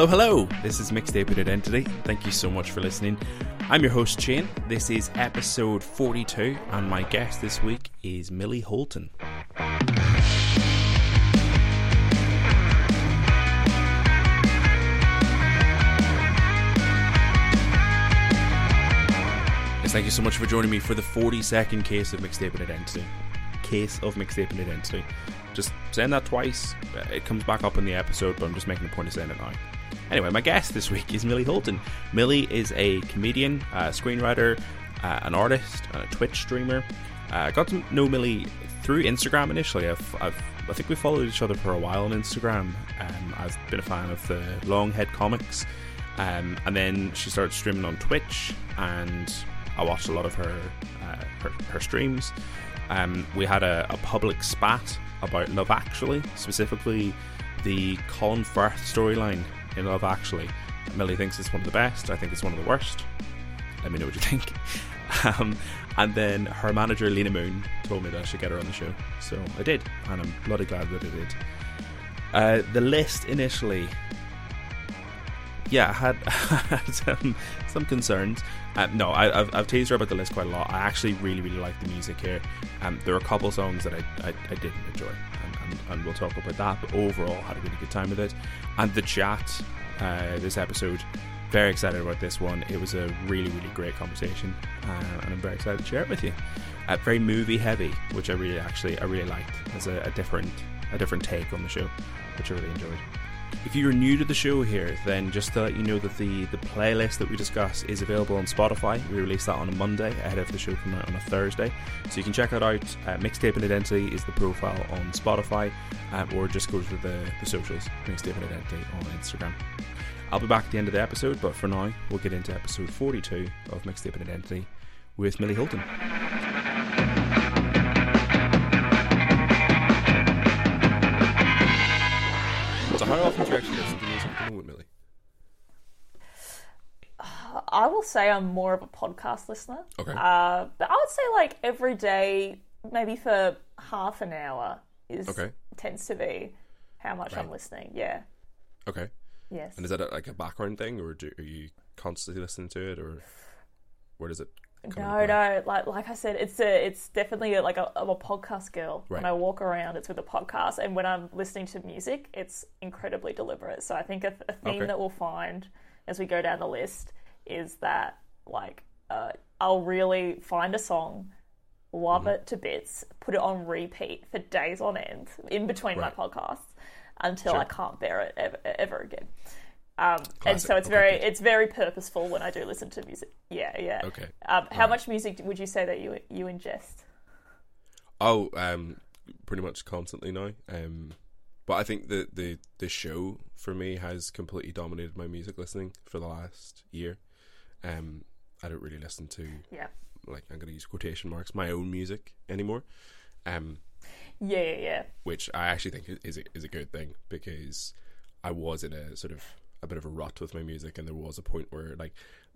Hello, hello. This is Mixtaping Identity. Thank you so much for listening. I'm your host, Shane. This is episode 42, and my guest this week is Millie Holten. Thank you so much for joining me for the 42nd case of Mixtaping Identity. Case of Mixtaping Identity. Just saying that twice, it comes back up in the episode, but I'm just making a point of saying it now. Anyway, my guest this week is Millie Holten. Millie is a comedian, a screenwriter, uh, an artist, and a Twitch streamer. Uh, I got to know Millie through Instagram initially. I've, I've, i think we followed each other for a while on Instagram. Um, I've been a fan of the Longhead comics. Um, and then she started streaming on Twitch, and I watched a lot of her uh, her, her, streams. Um, we had a, a public spat about Love Actually, specifically the Colin Firth storyline in Love Actually. Millie thinks it's one of the best. I think it's one of the worst. Let me know what you think. Um, and then her manager Lena Moon told me that I should get her on the show, so I did, and I'm bloody glad that I did. Uh, the list initially, yeah, I had, had some, some concerns. Uh, no, I, have I've teased her about the list quite a lot. I actually really, really like the music here. Um, there are a couple songs that I, I, I didn't enjoy, and, and, we'll talk about that. But overall, had a really good time with it. And the chat, uh, this episode, very excited about this one. It was a really, really great conversation, uh, and I'm very excited to share it with you. Uh, very movie heavy, which I really actually I really liked as a, a different a different take on the show, which I really enjoyed. If you're new to the show here, then just to let you know that the, the playlist that we discuss is available on Spotify. We release that on a Monday ahead of the show coming out on a Thursday. So you can check that out. Uh, Mixtaping Identity is the profile on Spotify, uh, or just go to the, the socials, Mixtaping Identity on Instagram. I'll be back at the end of the episode, but for now, we'll get into episode 42 of Mixtaping Identity with Millie Holten. How often do you actually listen to music at the moment, Millie? I will say I'm more of a podcast listener. Okay. Uh, but I would say like every day, maybe for half an hour is okay. tends to be how much right. I'm listening. Yeah. Okay. Yes. And is that a, like a background thing, or do, are you constantly listening to it, or where does it no, no. Like like I said, it's a it's definitely a, like a, I'm a podcast girl. Right. When I walk around, it's with a podcast, and when I'm listening to music, it's incredibly deliberate. So I think a, a theme okay. that we'll find as we go down the list is that like uh, I'll really find a song, love mm-hmm. it to bits, put it on repeat for days on end in between right. my podcasts until sure. I can't bear it ever, ever again. Um, and so it's okay. very it's very purposeful when I do listen to music. Yeah, yeah. Okay. Um, how right. much music would you say that you you ingest? Oh, um, pretty much constantly now. Um, but I think the the the show for me has completely dominated my music listening for the last year. Um, I don't really listen to yeah, like I'm going to use quotation marks my own music anymore. Um, yeah, yeah, yeah. Which I actually think is a, is a good thing because I was in a sort of a bit of a rut with my music, and there was a point where like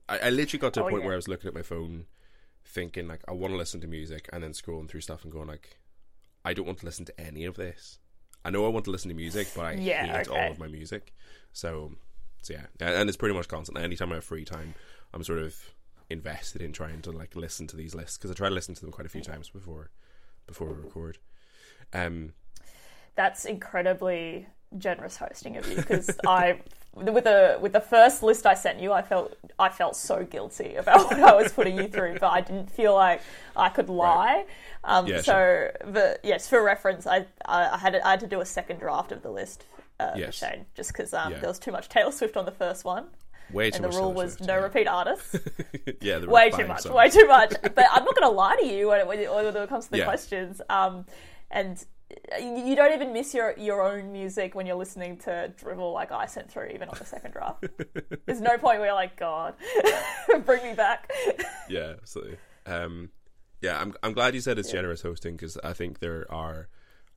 I, I literally got to a oh, point yeah. where I was looking at my phone, thinking like I want to listen to music, and then scrolling through stuff and going like, I don't want to listen to any of this. I know I want to listen to music, but I yeah, hate okay. all of my music. So, so yeah, and it's pretty much constant. Anytime I have free time, I'm sort of invested in trying to like listen to these lists because I try to listen to them quite a few times before before we record. Um, that's incredibly generous hosting of you because I with the with the first list I sent you, I felt I felt so guilty about what I was putting you through, but I didn't feel like I could lie. Right. Um, yeah, so, sure. but yes, for reference, I I had I had to do a second draft of the list uh, yes. for Shane just because um, yeah. there was too much Taylor Swift on the first one. Way too and the much rule was Swift, no yeah. repeat artists. yeah, way too much, way too much. But I'm not going to lie to you when it, when it comes to the questions. Um, and you don't even miss your your own music when you're listening to drivel like I sent through, even on the second draft. There's no point where you're like, God, bring me back. yeah, absolutely. Um, yeah, I'm I'm glad you said it's yeah. generous hosting because I think there are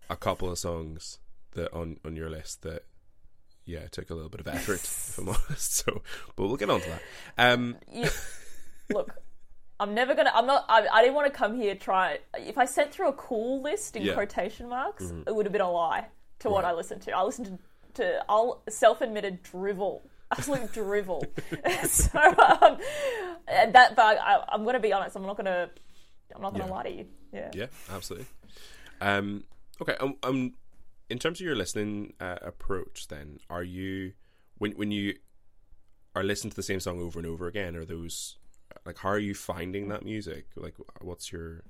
a couple of songs that on on your list that yeah took a little bit of effort, if I'm honest. So, but we'll get on to that. Um, you, look, I'm never gonna. I'm not. I, I didn't want to come here try. If I sent through a cool list in Yeah. quotation marks, Mhm. it would have been a lie to what I listened to. I listened to to I'll self-admitted drivel, absolute drivel. so um, that, but I, I'm going to be honest. I'm not going to. I'm not going to Yeah. lie to you. Yeah. Yeah, absolutely. Um, okay. Um, um, in terms of your listening uh, approach, then are you when when you are listening to the same song over and over again? Are those like how are you finding that music? Like, what's your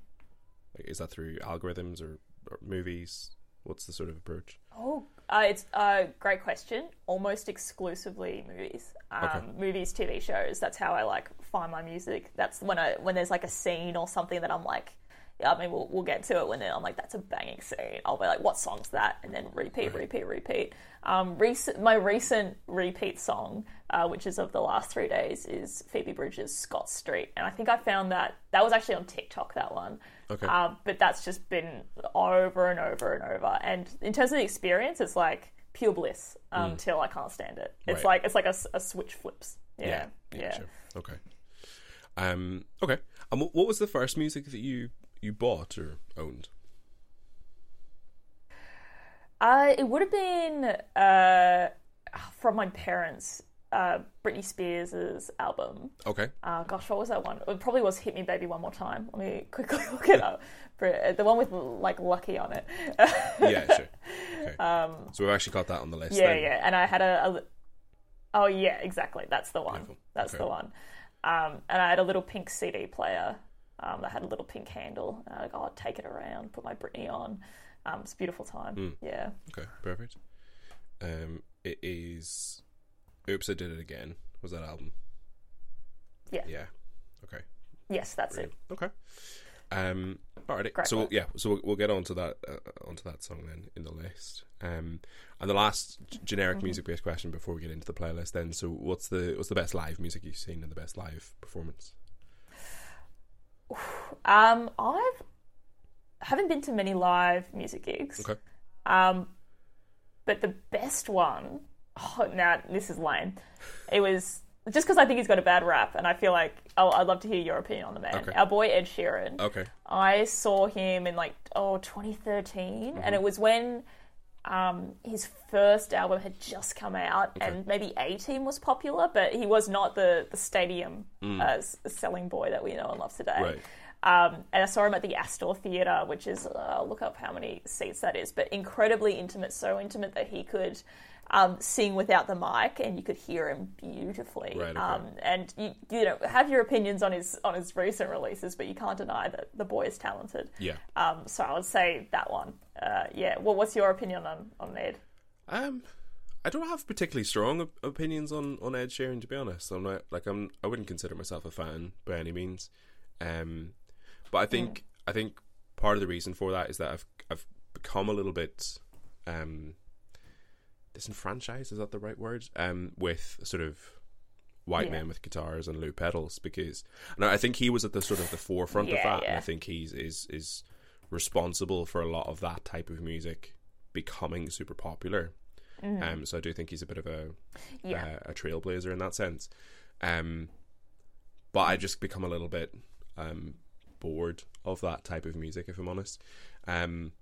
like? Is that through algorithms or, or movies? What's the sort of approach? Oh, uh, it's a great question. Almost exclusively movies, um, Okay. movies, TV shows. That's how I like find my music. That's when I when there's like a scene or something that I'm like. I mean, we'll we'll get to it when I'm like, that's a banging scene. I'll be like, what song's that? And then repeat, repeat, repeat. Um, recent my recent repeat song, uh, which is of the last three days, is Phoebe Bridgers' Scott Street, and I think I found that that was actually on TikTok. That one. Okay. Um, but that's just been over and over and over. And in terms of the experience, it's like pure bliss until I can't stand it. It's Right. like it's like a, a switch flips. Yeah, yeah. sure. Okay. Um. Okay. And wh- what was the first music that you you bought or owned? Uh, it would have been uh, from my parents. Uh, Britney Spears' album. Okay. Uh, gosh, what was that one? It probably was "Hit Me, Baby, One More Time." Let me quickly look it up. The one with like "Lucky" on it. Yeah. Sure. Okay. so we've actually got that on the list. Um, Yeah, then. yeah. And I had a, a. Oh yeah, exactly. That's the one. That's Okay. the one. Um, and I had a little pink CD player um, that had a little pink handle. And I'd go, oh, take it around, put my Britney on. Um, it's a beautiful time. Hmm. Yeah. Okay, perfect. Um, it is. Oops, I did it again. Was that album? Yeah. Yeah. Okay. Yes, that's it. Okay. Um. Alrighty. Great so yeah. So we'll, we'll get onto that uh, onto that song then in the list. Um. And the last generic Mm-hmm. music based question before we get into the playlist. Then. So what's the what's the best live music you've seen and the best live performance? Um, I've haven't been to many live music gigs. Okay. Um, but the best one, oh, now this is lame. It was just because I think he's got a bad rap, and I feel like oh, I'd love to hear your opinion on the man. Okay. Our boy Ed Sheeran. Okay. I saw him in like oh 2013, and it was when um, his first album had just come out, and maybe A Team was popular, but he was not the the stadium uh, s- selling boy that we know and love today. Right. Um, and I saw him at the Astor Theatre, which is, uh, look up how many seats that is, but incredibly intimate, so intimate that he could um, sing without the mic and you could hear him beautifully. Right, okay. um, and you, you know, have your opinions on his on his recent releases, but you can't deny that the boy is talented. Yeah. Um, so I would say that one. Uh, yeah. Well, what's your opinion on, on Ed? Um, I don't have particularly strong op- opinions on, on Ed Sheeran to be honest. I'm not like I'm. I wouldn't consider myself a fan by any means. Um, but I think I think part of the reason for that is that I've I've become a little bit um disenfranchised. Is that the right word? Um, with sort of white Yeah. men with guitars and loop pedals because and I think he was at the sort of the forefront of Yeah, that, and I think he's is is responsible for a lot of that type of music becoming super popular. Um, so I do think he's a bit of a Yeah. uh, a trailblazer in that sense. Um, but I just become a little bit um, bored of that type of music, if I'm honest. Um,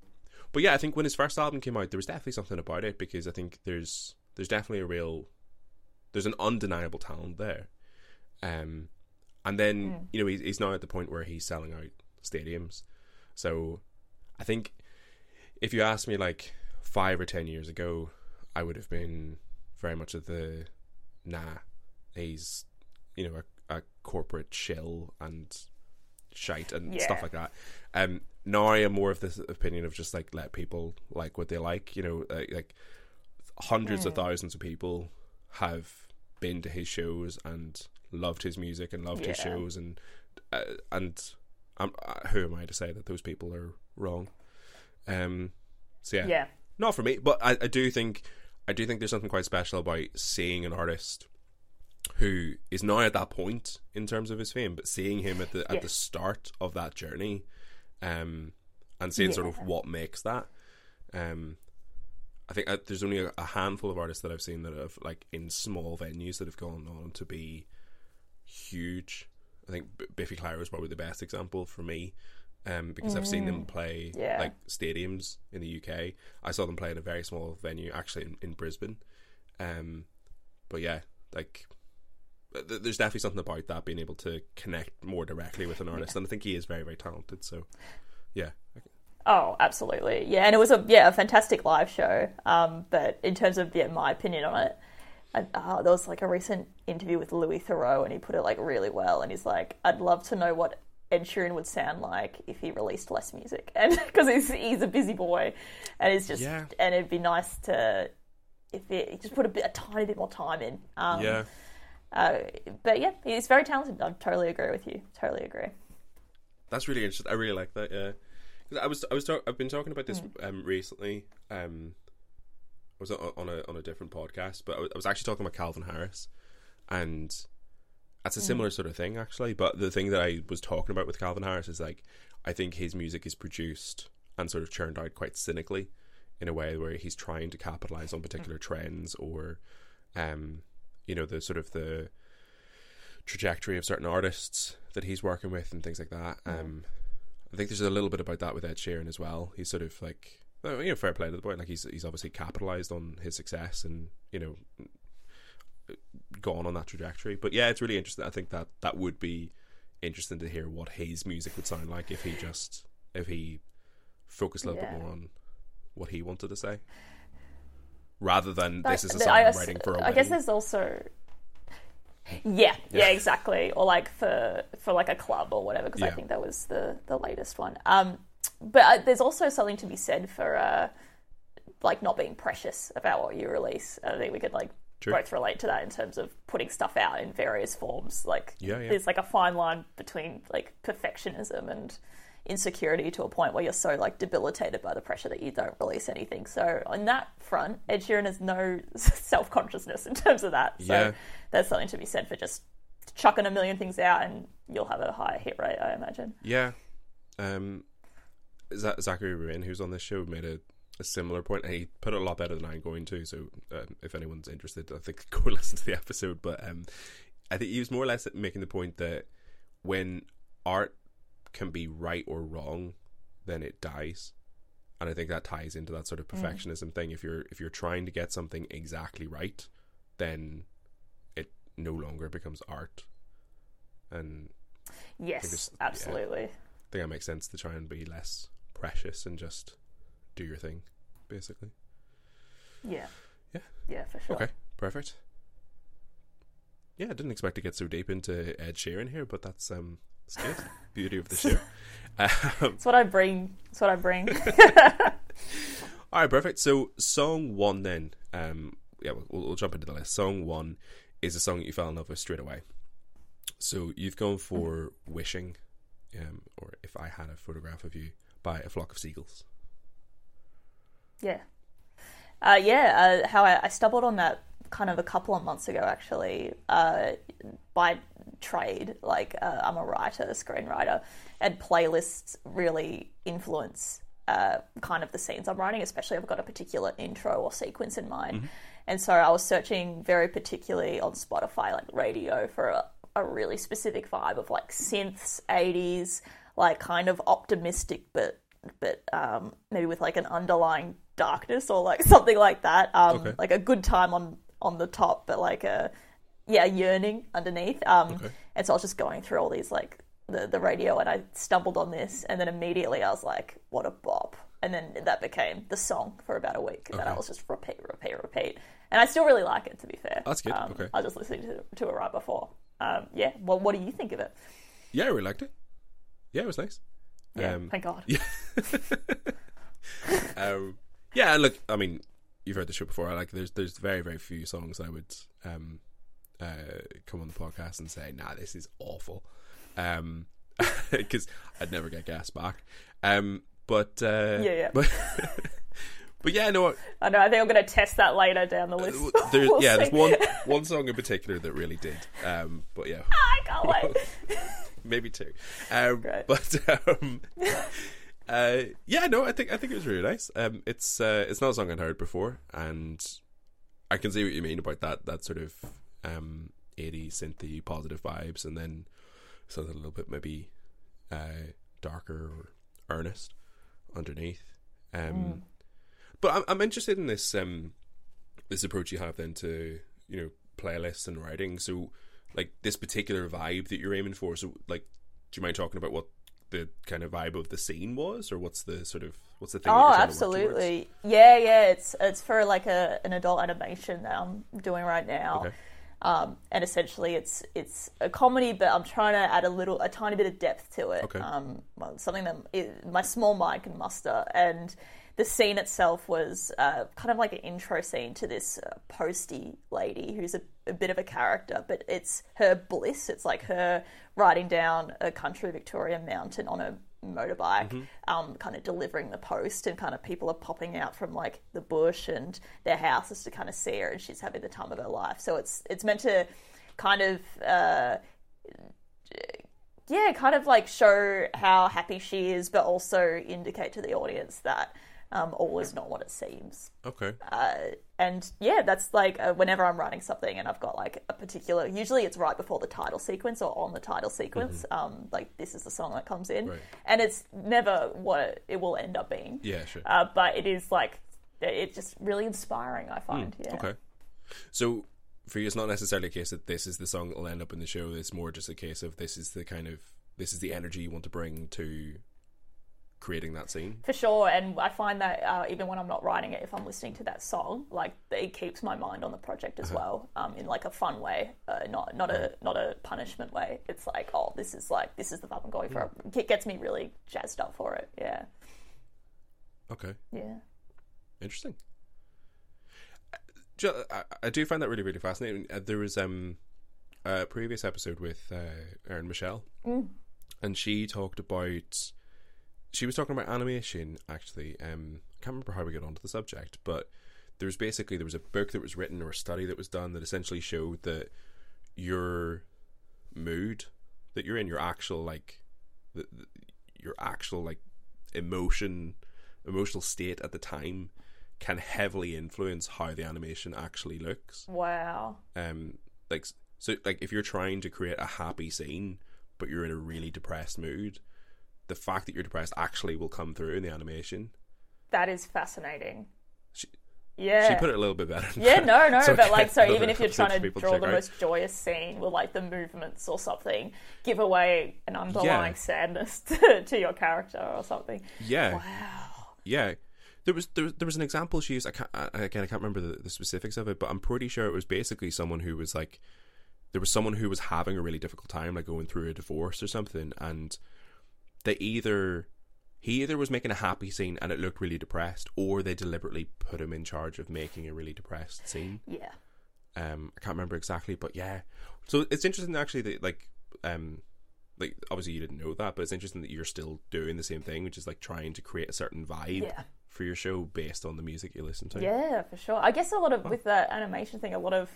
but yeah, I think when his first album came out, there was definitely something about it because I think there's there's definitely a real there's an undeniable talent there. Um, and then you know he's, he's now at the point where he's selling out stadiums. So I think if you asked me like five or ten years ago, I would have been very much of the nah. He's you know a, a corporate shill and shite and Yeah. stuff like that. Um, now I am more of this opinion of just like let people like what they like. You know, like, like hundreds of thousands of people have been to his shows and loved his music and loved his shows and uh, and um, uh, who am I to say that those people are wrong? Um, so yeah, Yeah. not for me, but I, I do think I do think there's something quite special about seeing an artist who is now at that point in terms of his fame, but seeing him at the at the start of that journey, um, and seeing sort of what makes that. Um, I think uh, there's only a, a handful of artists that I've seen that have like in small venues that have gone on to be huge. I think B- Biffy Clyro is probably the best example for me. um, because I've seen them play Yeah. like stadiums in the UK. I saw them play in a very small venue, actually in, in Brisbane. Um, but yeah, like there's definitely something about that being able to connect more directly with an artist, and I think he is very very talented. So yeah, Oh, absolutely. Yeah, and it was a yeah a fantastic live show. Um, but in terms of yeah my opinion on it, I, uh, there was like a recent interview with Louis Theroux, and he put it like really well. And he's like, I'd love to know what Ed Sheeran would sound like if he released less music, and because he's he's a busy boy, and it's just Yeah. and it'd be nice to if it just put a bit a tiny bit more time in. Um, yeah. Uh, but yeah, he's very talented. I totally agree with you. Totally agree. That's really interesting. I really like that. Yeah, 'Cause I was I was talk- I've been talking about this um, recently. Um, I was on on a on a different podcast, but I was, I was actually talking about Calvin Harris, and that's a similar sort of thing actually. But the thing that I was talking about with Calvin Harris is like I think his music is produced and sort of churned out quite cynically in a way where he's trying to capitalize on particular trends or, um, you know, the sort of the trajectory of certain artists that he's working with and things like that. Um, I think there's a little bit about that with Ed Sheeran as well. He's sort of like, you know, fair play to the boy. Like he's he's obviously capitalized on his success and you know gone on that trajectory. But yeah, it's really interesting. I think that that would be interesting to hear what his music would sound like if he just if he focused a little Yeah. bit more on what he wanted to say. Rather than this is a song I I'm writing for a I wedding. guess there's also yeah, yeah, exactly, or like for for like a club or whatever, because I think that was the the latest one. Um, but uh, there's also something to be said for uh, like not being precious about what you release. I think we could like True. both relate to that in terms of putting stuff out in various forms. Like Yeah, yeah. there's like a fine line between like perfectionism and insecurity to a point where you're so like debilitated by the pressure that you don't release anything. So on that front, Ed Sheeran has no self consciousness in terms of that. So Yeah. there's something to be said for just chucking a million things out and you'll have a higher hit rate, I imagine. Yeah. Um, Zachary Ruin, who's on this show, made a, a similar point, and he put it a lot better than I'm going to. So, um, if anyone's interested, I think go listen to the episode. But um, I think he was more or less making the point that when art can be right or wrong, then it dies. And I think that ties into that sort of mm. perfectionism thing. If you're if you're trying to get something exactly right, then it no longer becomes art. And Yes, it's- yeah. absolutely. I think that makes sense to try and be less precious and just do your thing, basically. Yeah. Yeah. Yeah, for sure. Okay, perfect. Yeah, I didn't expect to get so deep into Ed Sheeran here, but that's um, that's good. Beauty of the show. Um, That's what I bring. That's what I bring. all right, perfect. So, song one then. Um, yeah, we'll, we'll jump into the list. Song one is a song that you fell in love with straight away. So you've gone for "Wishing," um, or "If I Had a Photograph of You" by a flock of seagulls. Yeah. Uh, yeah, uh, how I, I stumbled on that kind of a couple of months ago, actually, uh, by trade. Like, uh, I'm a writer, a screenwriter, and playlists really influence uh, kind of the scenes I'm writing, especially if I've got a particular intro or sequence in mind. And so I was searching very particularly on Spotify, like radio, for a, a really specific vibe of like synths, 80s, like kind of optimistic, but but um, maybe with like an underlying darkness or like something like that. Um, Okay. Like a good time on on the top, but like a yeah yearning underneath. Um, Okay. And so I was just going through all these like the the radio, and I stumbled on this, and then immediately I was like, what a bop. And then that became the song for about a week. And then I was just repeat, repeat, repeat. And I still really like it, to be fair. That's good, Um, okay. I was just listening to, to it right before. Um, yeah. Well, what do you think of it? Yeah, I really liked it. Yeah, it was nice. Yeah. Um, thank God. Yeah. um, yeah, look, I mean, you've heard the show before. I like there's there's very very few songs I would um uh come on the podcast and say, nah, this is awful, um, because I'd never get gas back. Um, but uh, Yeah, yeah. but but yeah, no, I know. I think I'm going to test that later down the list. there's We'll yeah, there's one one song in particular that really did. Um, but yeah, I can't wait. maybe two. Um. But um, uh, yeah, no, I think I think it was really nice. Um, it's uh, it's not a song I'd heard before, and I can see what you mean about that that sort of um, 80s synthy positive vibes, and then something a little bit maybe uh, darker or earnest underneath. Um, But I'm, I'm interested in this um, this approach you have then to you know playlists and writing. So like this particular vibe that you're aiming for. So like, do you mind talking about what the kind of vibe of the scene was, or what's the sort of what's the thing? Oh, you're trying to absolutely. Yeah, yeah. It's it's for like a an adult animation that I'm doing right now. Okay. Um, and essentially, it's it's a comedy, but I'm trying to add a little, a tiny bit of depth to it. Okay. Um, well, something that it, my small mind can muster. And the scene itself was uh, kind of like an intro scene to this uh, posty lady who's a, a bit of a character, but it's her bliss. It's like her riding down a country Victorian mountain on a motorbike, um, kind of delivering the post, and kind of people are popping out from like the bush and their houses to kind of see her, and she's having the time of her life. So it's it's meant to kind of. Uh, yeah, kind of like show how happy she is, but also indicate to the audience that um, all is not what it seems. Okay. Uh, and yeah, that's like uh, whenever I'm writing something and I've got like a particular, usually it's right before the title sequence or on the title sequence. Um, like this is the song that comes in, Right. and it's never what it will end up being. Yeah. Sure. Uh, but it is like it's just really inspiring. I find. yeah. Okay. So for you, it's not necessarily a case that this is the song that will end up in the show. It's more just a case of this is the kind of this is the energy you want to bring to creating that scene. For sure, and I find that uh, even when I'm not writing it, if I'm listening to that song, like it keeps my mind on the project as well, um, in like a fun way, uh, not not a not a punishment way. It's like, oh, this is like this is the vibe I'm going for. It gets me really jazzed up for it. Yeah, Okay. yeah. Interesting. I, do find that really, really fascinating. Uh, There was um, a previous episode with uh, Erin Michelle, and she talked about. She was talking about animation. Actually, um, I can't remember how we got onto the subject, but there was basically there was a book that was written or a study that was done that essentially showed that your mood that you're in, your actual like, the, the, your actual like emotion, emotional state at the time, can heavily influence how the animation actually looks. Wow. Um, like so, like if you're trying to create a happy scene, but you're in a really depressed mood, the fact that you're depressed actually will come through in the animation. That is fascinating. She, Yeah. she put it a little bit better. yeah, no, no, So, but like, so even if you're trying to draw the out. most joyous scene with like the movements or something, give away an underlying Yeah. sadness to, to your character or something. yeah, Wow. Yeah, there was there was, there was an example she used. I can't I, again. I can't remember the, the specifics of it, but I'm pretty sure it was basically someone who was like, there was someone who was having a really difficult time, like going through a divorce or something, and they either he either was making a happy scene and it looked really depressed, or they deliberately put him in charge of making a really depressed scene. Yeah. Um, I can't remember exactly, but yeah. So it's interesting actually that like um like obviously you didn't know that, but it's interesting that you're still doing the same thing, which is like trying to create a certain vibe Yeah. for your show based on the music you listen to. Yeah, for sure. I guess a lot of with that animation thing, a lot of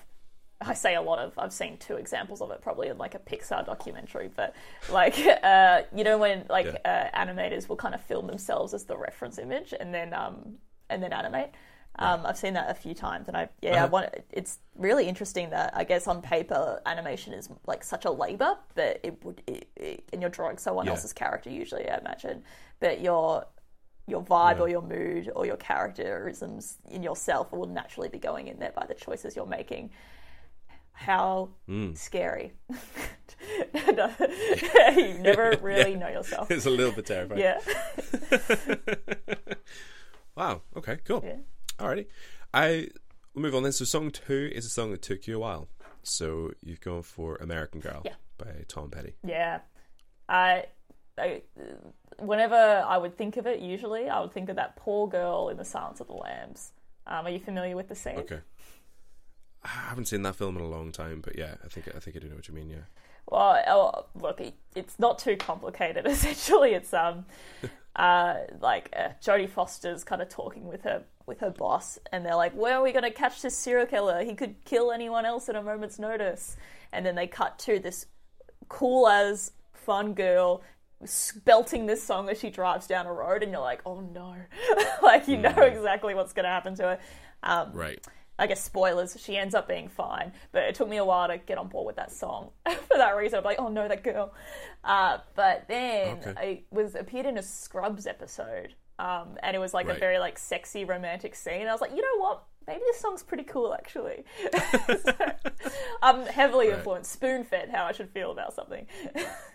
I say a lot of I've seen two examples of it probably in like a Pixar documentary, but like uh, you know when like uh, animators will kind of film themselves as the reference image and then um and then animate. Um, I've seen that a few times, and I yeah, Uh-huh. want. It's really interesting that I guess on paper animation is like such a labor, but it would it, it, and you're drawing someone Yeah. else's character usually, I imagine, but your your vibe Yeah. or your mood or your characterisms in yourself will naturally be going in there by the choices you're making. How Hmm. scary! You never really know yourself. it's a little bit terrifying. Yeah, Wow. Okay. Cool. yeah. Alrighty. I we'll move on then. So song two is a song that took you a while. So you've gone for American Girl Yeah. by Tom Petty. Yeah. I, I, whenever I would think of it, usually I would think of that poor girl in The Silence of the Lambs. Um, are you familiar with the scene? Okay. I haven't seen that film in a long time, but yeah, I think I think I do know what you mean. Yeah. Well, oh, look, it, it's not too complicated. Essentially, it's um, uh, like uh, Jodie Foster's kind of talking with her with her boss, and they're like, "Where are we going to catch this serial killer? He could kill anyone else at a moment's notice." And then they cut to this cool as fun girl belting this song as she drives down a road, and you're like, "Oh no!" like you know exactly what's going to happen to her. Um, Right. I guess spoilers, she ends up being fine. But it took me a while to get on board with that song for that reason. I'm like, oh no, that girl. Uh, but then Okay. I was appeared in a Scrubs episode, um, and it was like a very like sexy romantic scene. I was like, you know what? Maybe this song's pretty cool actually. So, I'm heavily Right. influenced, spoon fed how I should feel about something.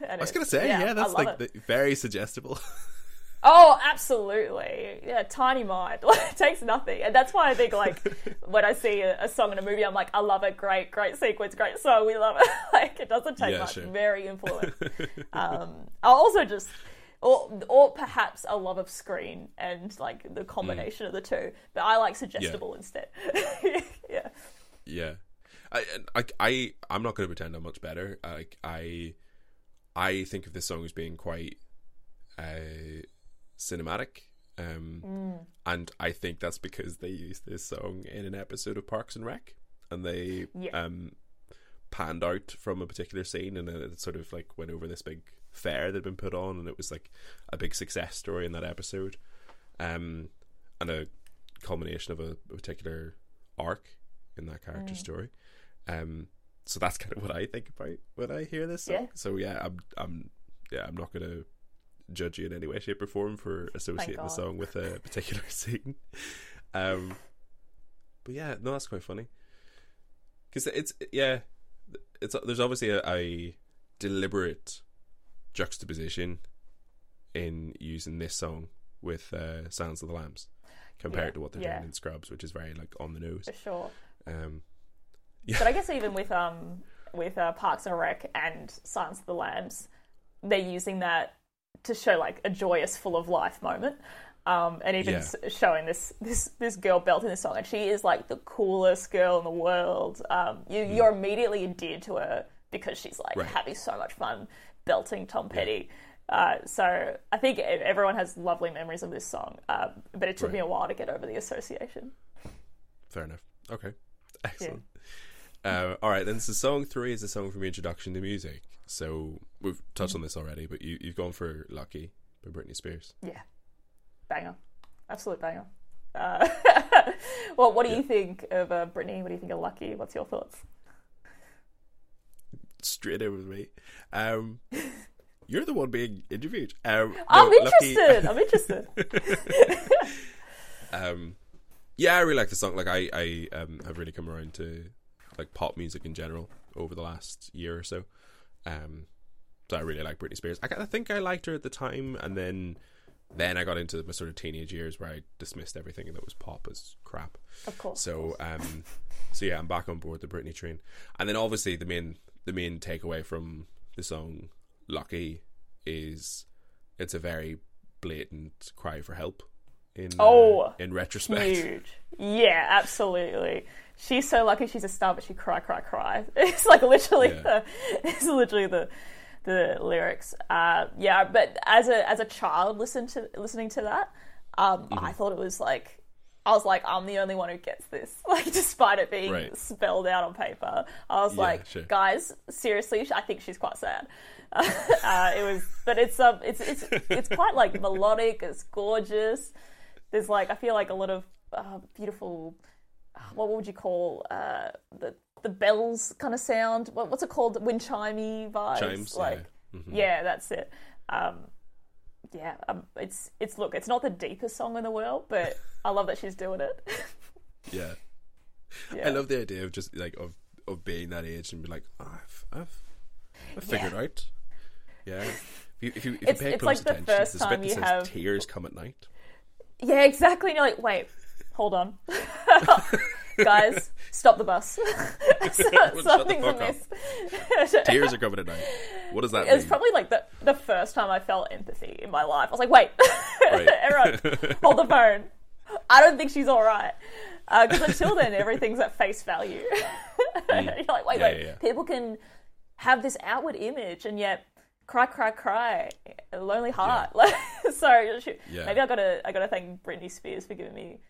I was gonna say, yeah, that's like the, very suggestible. Oh, absolutely. Yeah, tiny mind. It takes nothing. And that's why I think, like, when I see a, a song in a movie, I'm like, I love it. Great, great sequence, great song. We love it. like, it doesn't take Yeah, much. sure. Very influenced. um, I'll also just, or, or perhaps a love of screen and, like, the combination of the two. But I like suggestible instead. yeah. Yeah, I, I, I, I'm not going to pretend I'm much better. Like I, I think of this song as being quite uh, cinematic, um, Mm. and I think that's because they used this song in an episode of Parks and Rec, and they Yeah. um, panned out from a particular scene, and then it sort of like went over this big fair that'd been put on, and it was like a big success story in that episode, um, and a culmination of a, particular arc in that character story. Um, so that's kind of what I think about when I hear this song. Yeah. So yeah, I'm, I'm, yeah, I'm not gonna judge you in any way, shape, or form for associating the song with a particular scene. Um, but yeah, no, that's quite funny because it's yeah, it's there's obviously a, a deliberate juxtaposition in using this song with uh, "Sounds of the Lambs" compared Yeah, to what they're yeah. doing in Scrubs, which is very like on the nose. For sure. Um, But I guess even with um with uh, Parks and Rec and Silence of the Lambs, they're using that to show like a joyous, full of life moment. Um, and even Yeah. showing this this this girl belting this song, and she is like the coolest girl in the world. Um, you you're immediately endeared to her because she's like Mm. Right. having so much fun belting Tom Petty. Uh, so I think everyone has lovely memories of this song, um, but it took Right. me a while to get over the association. Fair enough. Okay. Excellent. Uh, all right, then so song three is a song from introduction to music. So we've touched on this already, but you, you've gone for Lucky by Britney Spears. Yeah, banger, absolute banger. Uh, well, what do you think of uh, Britney? What do you think of Lucky? What's your thoughts? Straight in with me. Um, you're the one being interviewed. Um, I'm no, Lucky- interested. I'm interested. um, yeah, I really like the song. Like I, I um, have really come around to like pop music in general over the last year or so. Um, so I really like Britney Spears. I, I think I liked her at the time, and then then I got into my sort of teenage years where I dismissed everything that was pop as crap. Of course. So um, so yeah, I'm back on board the Britney train, and then obviously the main the main takeaway from the song "Lucky" is it's a very blatant cry for help. In uh, Oh, in retrospect, Huge. Yeah, absolutely. She's so lucky she's a star, but she cry, cry, cry. It's like literally Yeah. the, it's literally the the lyrics. Uh, yeah, but as a as a child, listen to listening to that, um, Mm-hmm. I thought it was like. I was like, I'm the only one who gets this. Like, despite it being Right. spelled out on paper, I was Yeah, like, sure. guys, seriously, I think she's quite sad. uh, it was, but it's um, it's it's it's quite like melodic. It's gorgeous. There's like, I feel like a lot of uh, beautiful. What would you call uh, the the bells kind of sound? What, what's it called? Wind chimey vibes. Chimes, like, yeah. Mhm. yeah, that's it. Um, yeah, um, it's it's look, it's not the deepest song in the world, but I love that she's doing it. yeah. yeah. I love the idea of just like of of being that age and be like, oh, I've I've, I've figured out. Yeah. If you if you, if you pay it's close like the attention, first there's a time you have- tears come at night. Yeah, exactly. And you're like, wait, hold on. Guys, stop the bus. So- the Something's amiss. Tears are coming at night. What does that It mean? probably like the, the first time I felt empathy in my life. I was like, wait, Right. everyone, hold the phone. I don't think she's all right. Because until then, everything's at face value. You're like, wait, Mm. Yeah, wait. yeah, yeah. People can have this outward image and yet cry, cry, cry, a lonely heart. Like, so maybe I gotta, I gotta thank Britney Spears for giving me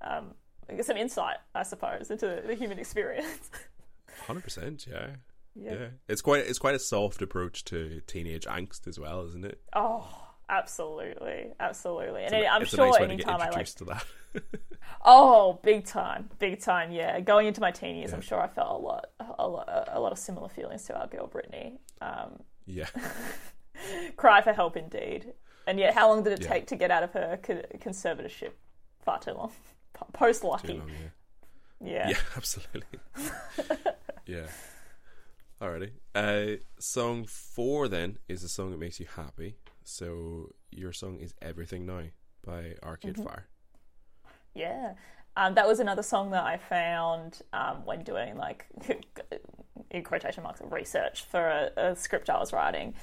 um, some insight, I suppose, into the human experience. Hundred percent, yeah. Yeah. yeah. It's quite it's quite a soft approach to teenage angst as well, isn't it? Oh, absolutely, absolutely. And I'm it's sure a nice way to get anytime I like to that. Oh, big time, big time. Yeah, going into my teenies, Yeah. I'm sure I felt a lot, a lot, a lot of similar feelings to our girl Britney. Um, Yeah. cry for help, indeed. And yet, how long did it Yeah. take to get out of her conservatorship? Far too long. Post lucky. yeah. Yeah. Yeah, absolutely. yeah. Alrighty. Uh, song four then is a song that makes you happy. So your song is "Everything Now" by Arcade Mm-hmm. Fire. Yeah. Um, that was another song that I found um, when doing like in quotation marks research for a, a script I was writing.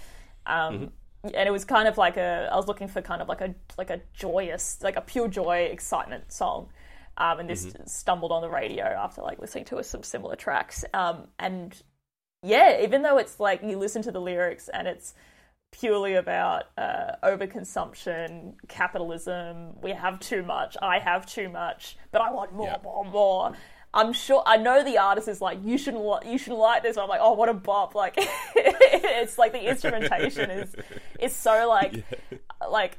Um, And it was kind of like a I was looking for kind of like a like a joyous like a pure joy excitement song. Um, and this stumbled on the radio after like listening to some similar tracks. Um, and yeah, even though it's like you listen to the lyrics and it's purely about uh, overconsumption, capitalism. We have too much. I have too much, but I want more, Yeah. more, more. I'm sure. I know the artist is like, you shouldn't, li- you shouldn't like this. I'm like, oh, what a bop! Like, it's like the instrumentation is is so like like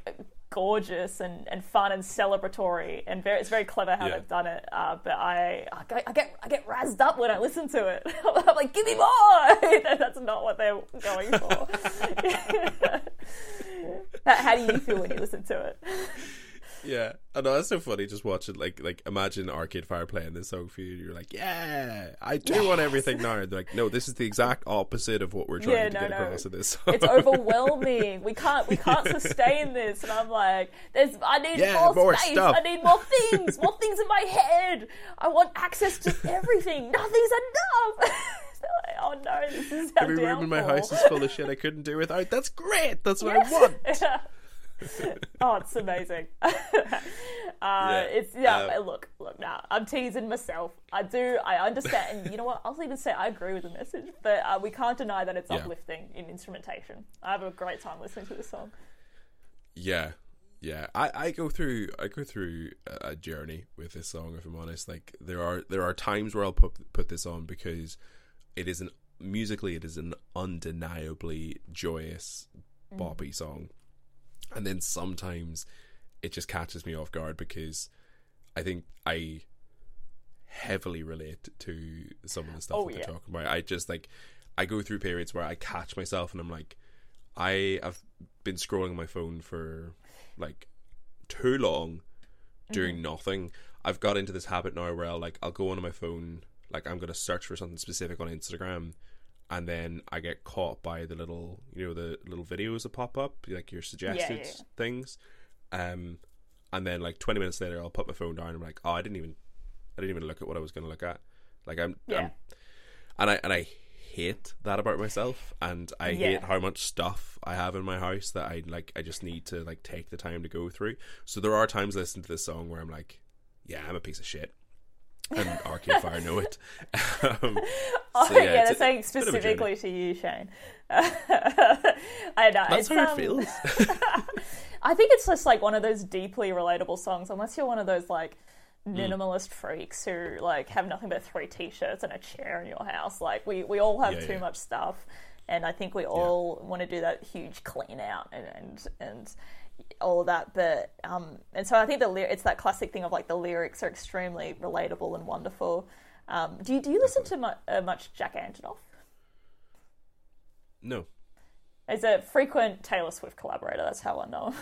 gorgeous and, and fun and celebratory and very it's very clever how Yeah. they've done it. Uh, but I I get, I get I get razzed up when I listen to it. I'm like, give me more. That's not what they're going for. how, how do you feel when you listen to it? Yeah, I know that's so funny. Just watching, like, like imagine Arcade Fire playing this song for you. You're like, yeah, I do want everything now. And they're like, no, this is the exact opposite of what we're trying Yeah, to no, get no. across in this song. It's overwhelming. We can't we can't sustain this. And I'm like, there's I need Yeah, more, more space. stuff. I need more things. More things in my head. I want access to everything. Nothing's enough. Like, oh no, this is Every room in my house is full of shit I couldn't do without. That's great. That's what I want. oh, it's amazing. uh, It's yeah. Uh, look, look. Now I'm teasing myself. I do. I understand. And you know what? I'll even say I agree with the message, but uh, we can't deny that it's Yeah. uplifting in instrumentation. I have a great time listening to this song. Yeah, yeah. I, I go through I go through a, a journey with this song. If I'm honest, like there are there are times where I'll put put this on because it is an musically it is an undeniably joyous boppy song, and then sometimes it just catches me off guard because I think I heavily relate to some of the stuff Oh, that they're yeah. talking about. I just like I go through periods where I catch myself and I'm like, I have been scrolling on my phone for like too long doing mm-hmm. nothing. I've got into this habit now where I'll like I'll go onto my phone, like I'm gonna search for something specific on Instagram, and then I get caught by the little you know the little videos that pop up, like your suggested yeah. things. Um and then like twenty minutes later I'll put my phone down and I'm like, Oh, I didn't even I didn't even look at what I was gonna look at. Like I'm, Yeah. I'm and I and I hate that about myself and I hate how much stuff I have in my house that I like I just need to like take the time to go through. So there are times listening to this song where I'm like, yeah, I'm a piece of shit. And Arcade Fire know it. um, Oh, So, yeah, yeah, a- saying it's a bit of a specifically to you, Shane. I know. that's how um, it feels. I think it's just like one of those deeply relatable songs, unless you're one of those like Mm. minimalist freaks who like have nothing but three t-shirts and a chair in your house. Like we, we all have Yeah, too yeah. much stuff, and I think we all want to do that huge clean out and and, and all of that. But um, and so I think the ly- it's that classic thing of like the lyrics are extremely relatable and wonderful. Um, do you do you listen to mu- uh, much Jack Antonoff? no. He's a frequent Taylor Swift collaborator. That's how I know.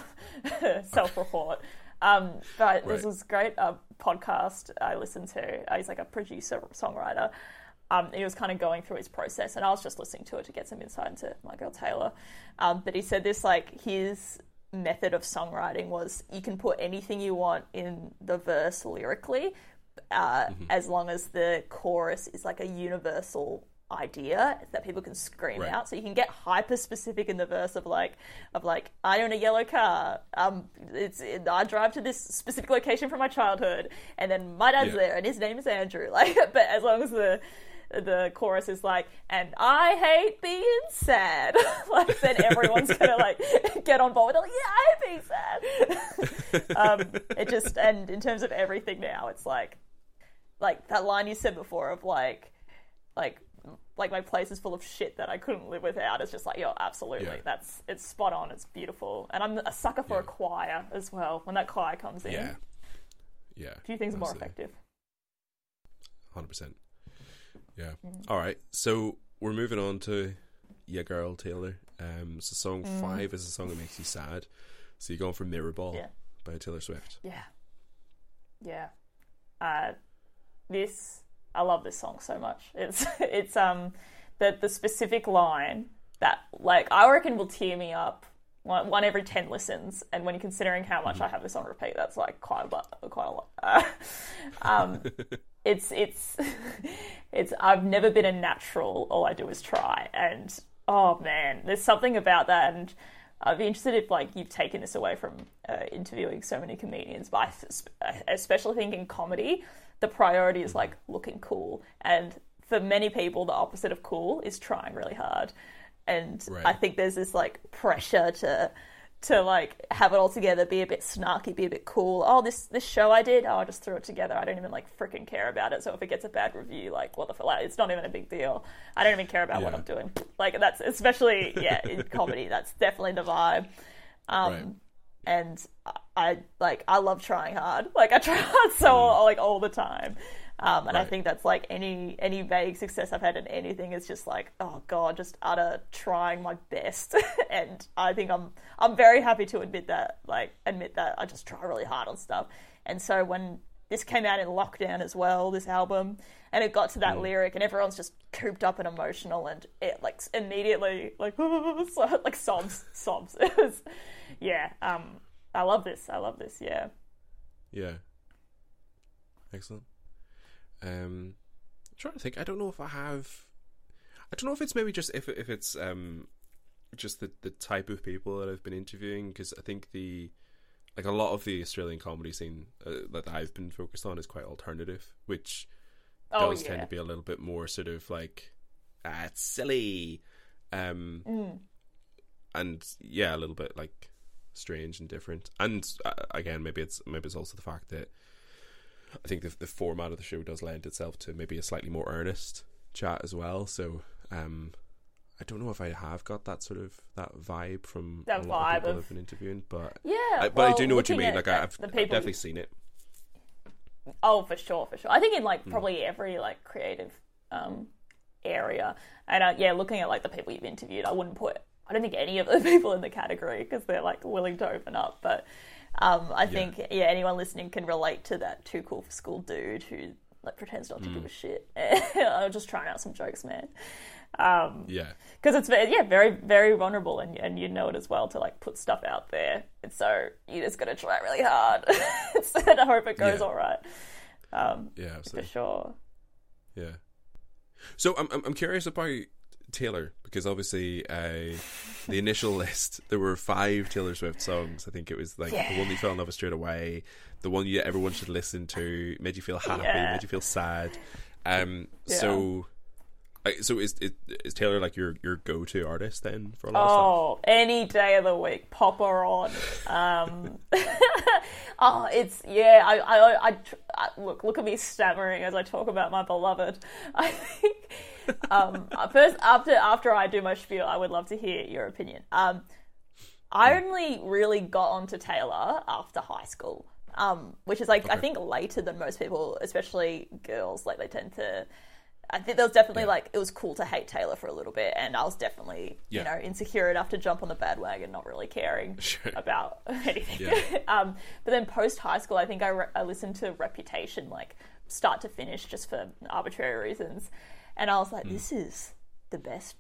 Self-report. Um, but Right. this was great uh, podcast I listened to. Uh, he's like a producer songwriter. Um, he was kind of going through his process, and I was just listening to it to get some insight into my girl Taylor. Um, but he said this like his method of songwriting was you can put anything you want in the verse lyrically, uh, as long as the chorus is like a universal idea that people can scream Right. out. So you can get hyper specific in the verse of like of like I own a yellow car. Um, it's it, I drive to this specific location from my childhood, and then my dad's Yeah. there, and his name is Andrew. Like, but as long as the the chorus is like, and I hate being sad. like, then everyone's gonna like get on board. They're like, yeah, I hate being sad. um, it just and in terms of everything now, it's like like that line you said before of like like like my place is full of shit that I couldn't live without. It's just like, yo, absolutely. Yeah. That's it's spot on. It's beautiful, and I'm a sucker for a choir as well. When that choir comes in, Yeah. yeah. A few things are more effective. Hundred percent. Yeah. Mm. All right. So we're moving on to "Yeah Girl" Taylor. Um, so song Mm. five is a song that makes you sad. So you're going for "Mirrorball" Yeah. by Taylor Swift. Yeah. Yeah. Uh, this I love this song so much. It's it's um the the specific line that like I reckon will tear me up one, one every ten listens, and when you're considering how much I have this on repeat, that's like quite a lot. Quite a lot. Uh, um, it's it's it's I've never been a natural. All I do is try, and oh man, there's something about that, and I'd be interested if like you've taken this away from uh, interviewing so many comedians, but I especially think in comedy, the priority is like looking cool, and for many people, the opposite of cool is trying really hard, and Right. I think there's this like pressure to to like have it all together, be a bit snarky, be a bit cool. Oh, this this show I did, oh, I just threw it together. I don't even like freaking care about it. So if it gets a bad review, like what the fuck, like, it's not even a big deal. I don't even care about what I'm doing. Like that's especially yeah in comedy, that's definitely the vibe. Um, Right. and I, I like I love trying hard. Like I try hard so like all the time. Um, and I think that's like any any vague success I've had in anything is just like oh god, just utter trying my best. and I think I'm I'm very happy to admit that like admit that I just try really hard on stuff. And so when this came out in lockdown as well, this album, and it got to that lyric, and everyone's just cooped up and emotional, and it like immediately like like sobs sobs. It was yeah. Um, I love this. I love this. Yeah. Yeah. Excellent. Um, I'm trying to think. I don't know if I have. I don't know if it's maybe just if if it's um, just the the type of people that I've been interviewing because I think the like a lot of the Australian comedy scene uh, that I've been focused on is quite alternative, which Oh does yeah. tend to be a little bit more sort of like ah, it's silly, um, Mm. and yeah, a little bit like strange and different. And uh, again, maybe it's maybe it's also the fact that I think the the format of the show does lend itself to maybe a slightly more earnest chat as well. So um, I don't know if I have got that sort of that vibe from That a lot vibe of people of- I've been interviewing, but Yeah, I, but I do know what you mean. Like I- I've, the I've definitely seen it. Oh, for sure, for sure. I think in Hmm. like probably every like creative um, area, and uh, yeah, looking at like the people you've interviewed, I wouldn't put. I don't think any of the people in the category because they're like willing to open up. But um, I think yeah, anyone listening can relate to that too cool for school dude who like pretends not to Hmm. give a shit. I'm just trying out some jokes, man. Um, Yeah, because it's yeah very very vulnerable and and you know it as well to like put stuff out there and so you just got to try really hard and I hope it goes Yeah. all right um yeah, for sure Yeah. So I'm I'm, I'm curious about Taylor because obviously uh, the initial list there were five Taylor Swift songs. I think it was like the one you fell in love with straight away, the one you everyone should listen to, made you feel happy, Yeah. made you feel sad. Um. Yeah. So. So is, is is Taylor like your, your go to artist then for a lot of stuff? oh any day of the week pop her on um oh it's yeah I, I, I, I look look at me stammering as I talk about my beloved I think um first after after I do my spiel I would love to hear your opinion um I only really got onto Taylor after high school, um, which is like I think later than most people, especially girls. Like they tend to. I think there was definitely Yeah. like it was cool to hate Taylor for a little bit, and I was definitely Yeah. you know insecure enough to jump on the bandwagon, not really caring Sure. about anything. Yeah. um, but then post high school, I think I, re- I listened to Reputation like start to finish just for arbitrary reasons, and I was like, this is the best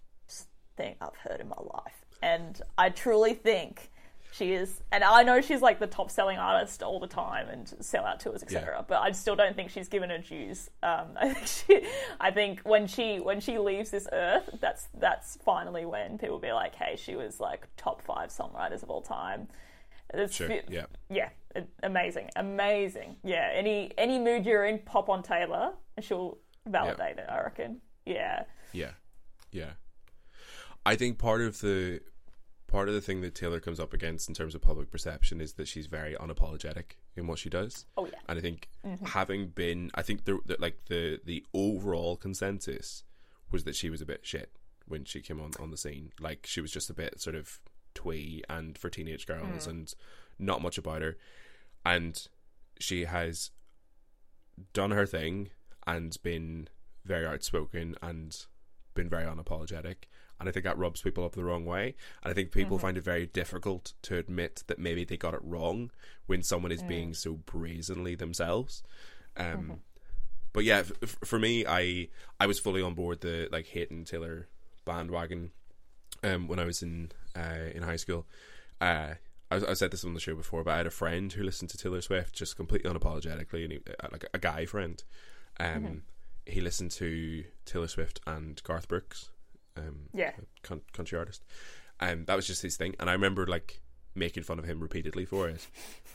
thing I've heard in my life. And I truly think she is, and I know she's like the top selling artist all the time and sell out tours, etc. Yeah. But I still don't think she's given her dues. Um, I think she, I think when she when she leaves this earth, that's that's finally when people be like, hey, she was like top five songwriters of all time. It's Sure. Yeah. yeah, amazing, amazing. Yeah, any any mood you're in, pop on Taylor, and she'll validate it. I reckon. Yeah, Yeah, yeah. I think part of the part of the thing that Taylor comes up against in terms of public perception is that she's very unapologetic in what she does. Oh, yeah. and I think mm-hmm. having been, I think the, the like the the overall consensus was that she was a bit shit when she came on on the scene. Like she was just a bit sort of twee and for teenage girls mm. and not much about her. And she has done her thing and been very outspoken and been very unapologetic. And I think that rubs people up the wrong way. And I think people find it very difficult to admit that maybe they got it wrong when someone is being so brazenly themselves. Um, But yeah, f- for me, I I was fully on board the like Hayden Taylor bandwagon um, when I was in uh, in high school. Uh, I, I said this on the show before, but I had a friend who listened to Taylor Swift just completely unapologetically, and he, uh, like a guy friend. Um, He listened to Taylor Swift and Garth Brooks, um, Yeah. con- country artist. Um, that was just his thing, and I remember like making fun of him repeatedly for it,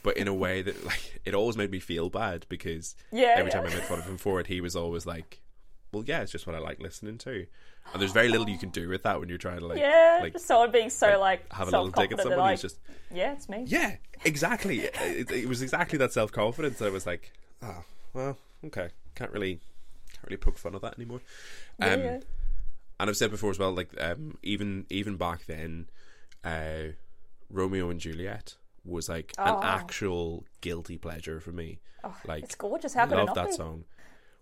but in a way that like it always made me feel bad because Yeah, every yeah. time I made fun of him for it, he was always like, "Well, yeah, it's just what I like listening to," and there's very little you can do with that when you're trying to like, Yeah, like someone being so like, have a little dig at self-confident, someone who's just yeah, it's me. yeah, exactly. it, it was exactly that self confidence that I was like, oh, well, okay, can't really, can't really poke fun of that anymore. Um, yeah. And I've said before as well, like um, even even back then, uh, Romeo and Juliet was like Oh. an actual guilty pleasure for me. like It's gorgeous. How could love that be? song.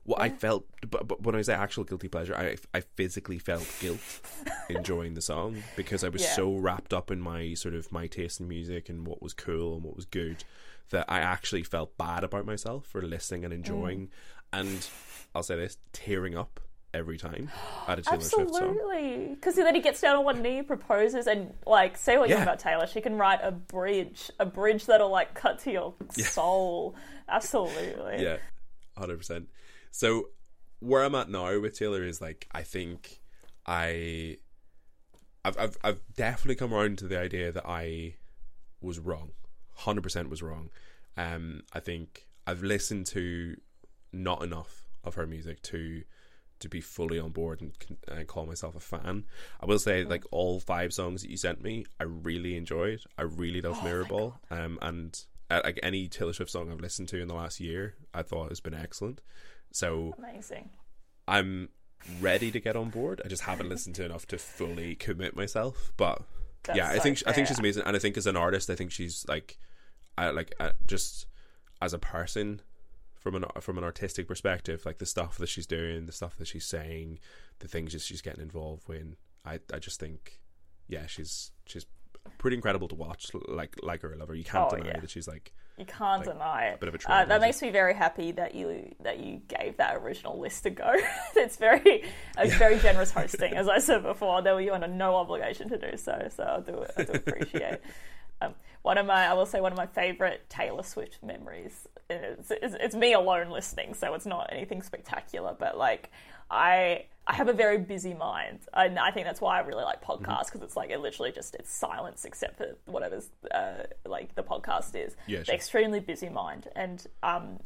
Well, I felt, but, but when I say actual guilty pleasure, I I physically felt guilt enjoying the song because I was Yeah. so wrapped up in my sort of my taste in music and what was cool and what was good that I actually felt bad about myself for listening and enjoying, and I'll say this, tearing up every time at a Taylor Swift song. Absolutely, because then he gets down on one knee, proposes, and like, say what you Yeah. want about Taylor. She can write a bridge, a bridge that'll like cut to your soul. Absolutely. Yeah, hundred percent. So where I'm at now with Taylor is like I think I I've I've I've definitely come around to the idea that I was wrong. Hundred percent was wrong. Um I think I've listened to not enough of her music to to be fully on board and uh, call myself a fan. I will say, like all five songs that you sent me, I really enjoyed. I really love Mirrorball, um, and uh, like any Taylor Swift song I've listened to in the last year, I thought has been excellent. So Amazing. I'm ready to get on board. I just haven't listened to enough to fully commit myself. But That's yeah, I so think I think she's amazing, and I think as an artist, I think she's like, I like uh, just as a person from an from an artistic perspective, like the stuff that she's doing, the stuff that she's saying, the things that she's getting involved with. I I just think, yeah, she's she's pretty incredible to watch. Like like her, I love her. You can't Oh, deny yeah. that she's like You can't deny it. bit of a uh, that makes me very happy that you that you gave that original list a go. it's very it's very generous hosting, as I said before. There were you under no obligation to do so, so I do I do appreciate. um, one of my I will say one of my favorite Taylor Swift memories is, is it's me alone listening, so it's not anything spectacular, but like I. I have a very busy mind, and I think that's why I really like Mm-hmm. podcasts because it's like it literally just it's silence except for whatever's uh, like the podcast is Yeah, sure. extremely busy mind and um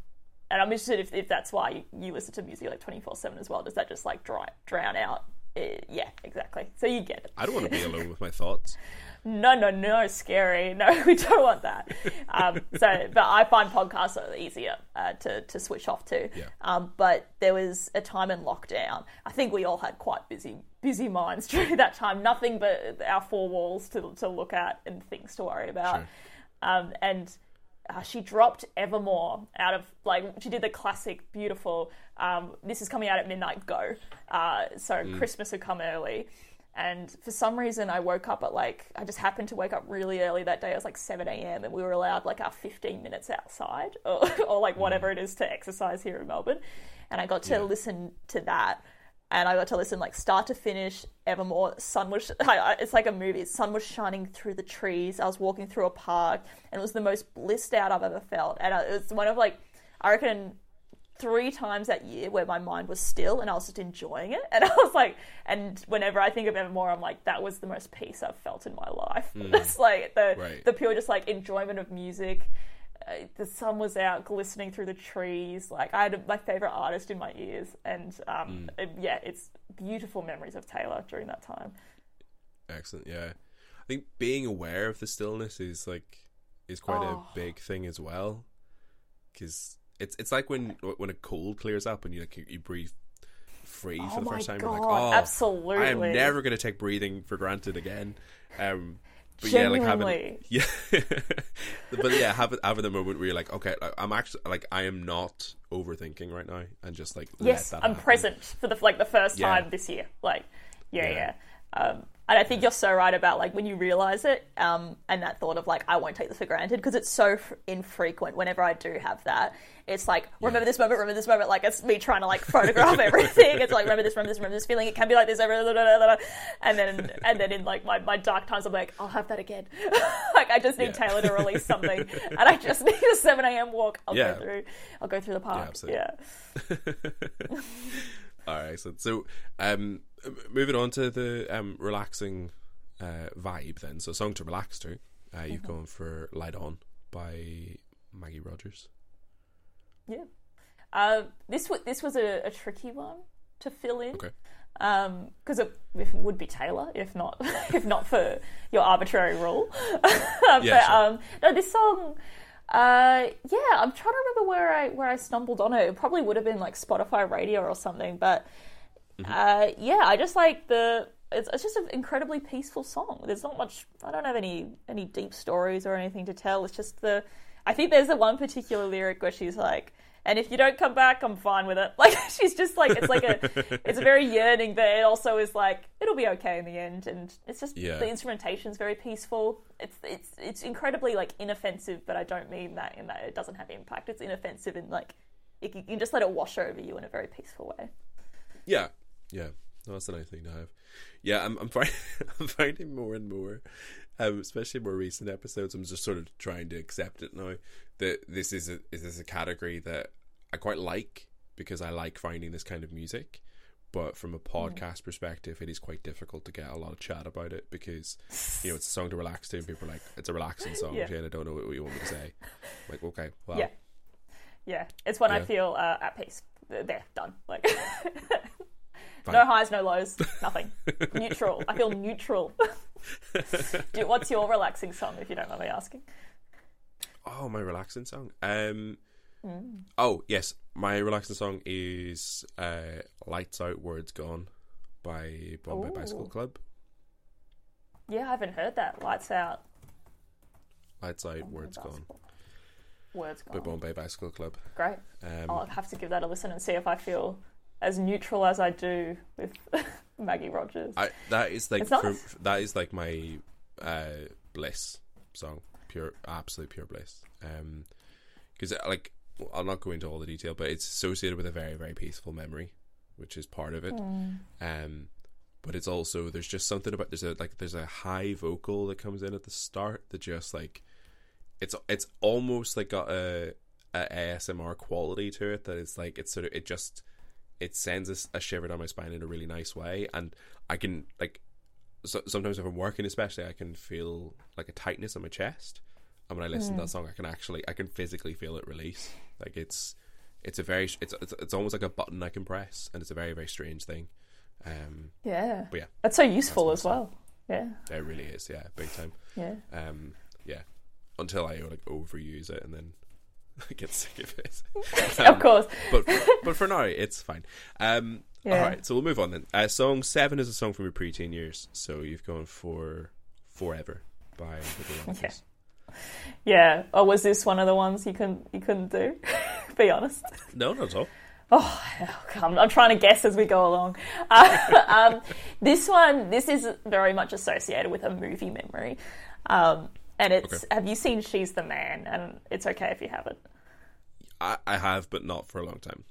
and i'm interested if, if that's why you, you listen to music like 24-7 as well does that just like dry, drown out uh, yeah exactly so you get it I don't want to be alone with my thoughts. No no no scary no we don't want that um so but i find podcasts are easier uh, to to switch off to Yeah. um but there was a time in lockdown i think we all had quite busy busy minds during that time nothing but our four walls to to look at and things to worry about Sure. um, and uh, she dropped Evermore out of like she did the classic beautiful. Um, this is coming out at midnight. Go. Uh, so Christmas had come early, and for some reason I woke up at like I just happened to wake up really early that day. It was like seven a.m. and we were allowed like our fifteen minutes outside or, or like mm. whatever it is to exercise here in Melbourne, and I got to Yeah. listen to that and I got to listen like start to finish. Evermore, sun was. It's like a movie. Sun was shining through the trees. I was walking through a park, and it was the most blissed out I've ever felt. And it was one of like, I reckon, three times that year where my mind was still and I was just enjoying it. And I was like, and whenever I think of Evermore, I'm like, that was the most peace I've felt in my life. It's like the Right. the pure just like enjoyment of music. Uh, the sun was out glistening through the trees. Like I had my favorite artist in my ears, and um, it- yeah, it's beautiful memories of Taylor during that time. Excellent. Yeah, I think being aware of the stillness is like is quite Oh. a big thing as well, because it's it's like when when a cold clears up and you like you, you breathe free Oh for the first time. God, you're like, oh, absolutely. I am never going to take breathing for granted again. Um, but yeah, like having Genuinely. yeah, but yeah, having having the moment where you're like, okay, like, I'm actually like I am not overthinking right now, and just like yes, let that I'm happen. present for the like the first Yeah. time this year. Like, yeah, Yeah. yeah. Um, and I think you're so right about like when you realize it, um, and that thought of like I won't take this for granted because it's so f- infrequent. Whenever I do have that, it's like remember this moment, remember this moment. Like it's me trying to like photograph everything. It's like remember this, remember this, remember this feeling. It can be like this, and then and then in like my, my dark times, I'm like I'll have that again. like I just need Yeah. Taylor to release something, and I just need a 7 a.m. walk. I'll Yeah. go through. I'll go through the park. yeah. All right, so so um, moving on to the um relaxing uh vibe then. So song to relax to. Uh, you've Mm-hmm. gone for "Light On" by Maggie Rogers. Yeah. Uh, this was this was a, a tricky one to fill in Okay. because it, it would be Taylor if not if not for your arbitrary rule. but Yeah, sure. um, no, this song. Uh, yeah, I'm trying to remember where I where I stumbled on it. It probably would have been like Spotify Radio or something. But Mm-hmm. uh, yeah, I just like the. It's, it's just an incredibly peaceful song. There's not much. I don't have any any deep stories or anything to tell. It's just the. I think there's the one particular lyric where she's like, "And if you don't come back, I'm fine with it." Like she's just like it's like a it's a very yearning, but it also is like it'll be okay in the end. And it's just Yeah. the instrumentation's very peaceful. It's it's it's incredibly like inoffensive, but I don't mean that in that it doesn't have impact. It's inoffensive in like you can just let it wash over you in a very peaceful way. Yeah, yeah. No, that's a nice thing to have. Yeah, I'm I'm, find, I'm finding more and more, um, especially more recent episodes. I'm just sort of trying to accept it now that this is a is this a category that I quite like because I like finding this kind of music. But from a Mm. podcast perspective, it is quite difficult to get a lot of chat about it because you know it's a song to relax to, and people are like, "It's a relaxing song." Yeah. and I don't know what you want me to say. like, okay, well, Yeah. Yeah, it's when I feel uh, at peace. There, done. Like Fine. no highs, no lows, nothing. neutral. I feel neutral. Dude, what's your relaxing song, if you don't mind me asking? Oh, my relaxing song. Um. Mm. Oh yes, my relaxing song is uh, "Lights Out, Words Gone" by Bombay Bicycle Club. Yeah, I haven't heard that. Lights out. "Lights Out, Words Gone" Words gone. by. Bombay Bicycle Club. Great. Um, I'll have to give that a listen and see if I feel as neutral as I do with Maggie Rogers. I that is like for, that is like my uh, bliss song, pure, absolute pure bliss. Um, because like I'll not go into all the detail, but it's associated with a very very peaceful memory, which is part of it. Um, but it's also there's just something about there's a like there's a high vocal that comes in at the start that just like it's it's almost like got a, a ASMR quality to it that it's like it's sort of it just it sends a shiver down my spine in a really nice way and I can like so, sometimes if I'm working especially I can feel like a tightness in my chest and when I listen to that song I can actually I can physically feel it release like it's it's a very it's it's, it's almost like a button I can press and it's a very very strange thing um yeah. but yeah That's so useful my as song. well. Yeah. it really is yeah big time Yeah. um yeah until I like overuse it and then get sick of it of course. but but for now it's fine. Um, Yeah. All right, so we'll move on then. Uh, song seven is a song from your preteen years, so you've gone for "Forever" by the Rockers. Yeah. Or was this one of the ones you couldn't you couldn't do? Be honest. No, not at all. Oh, I'm, I'm trying to guess as we go along. Uh, um, this one, this is very much associated with a movie memory, um, and it's. Okay. Have you seen She's the Man? And it's okay if you haven't. I, I have, but not for a long time.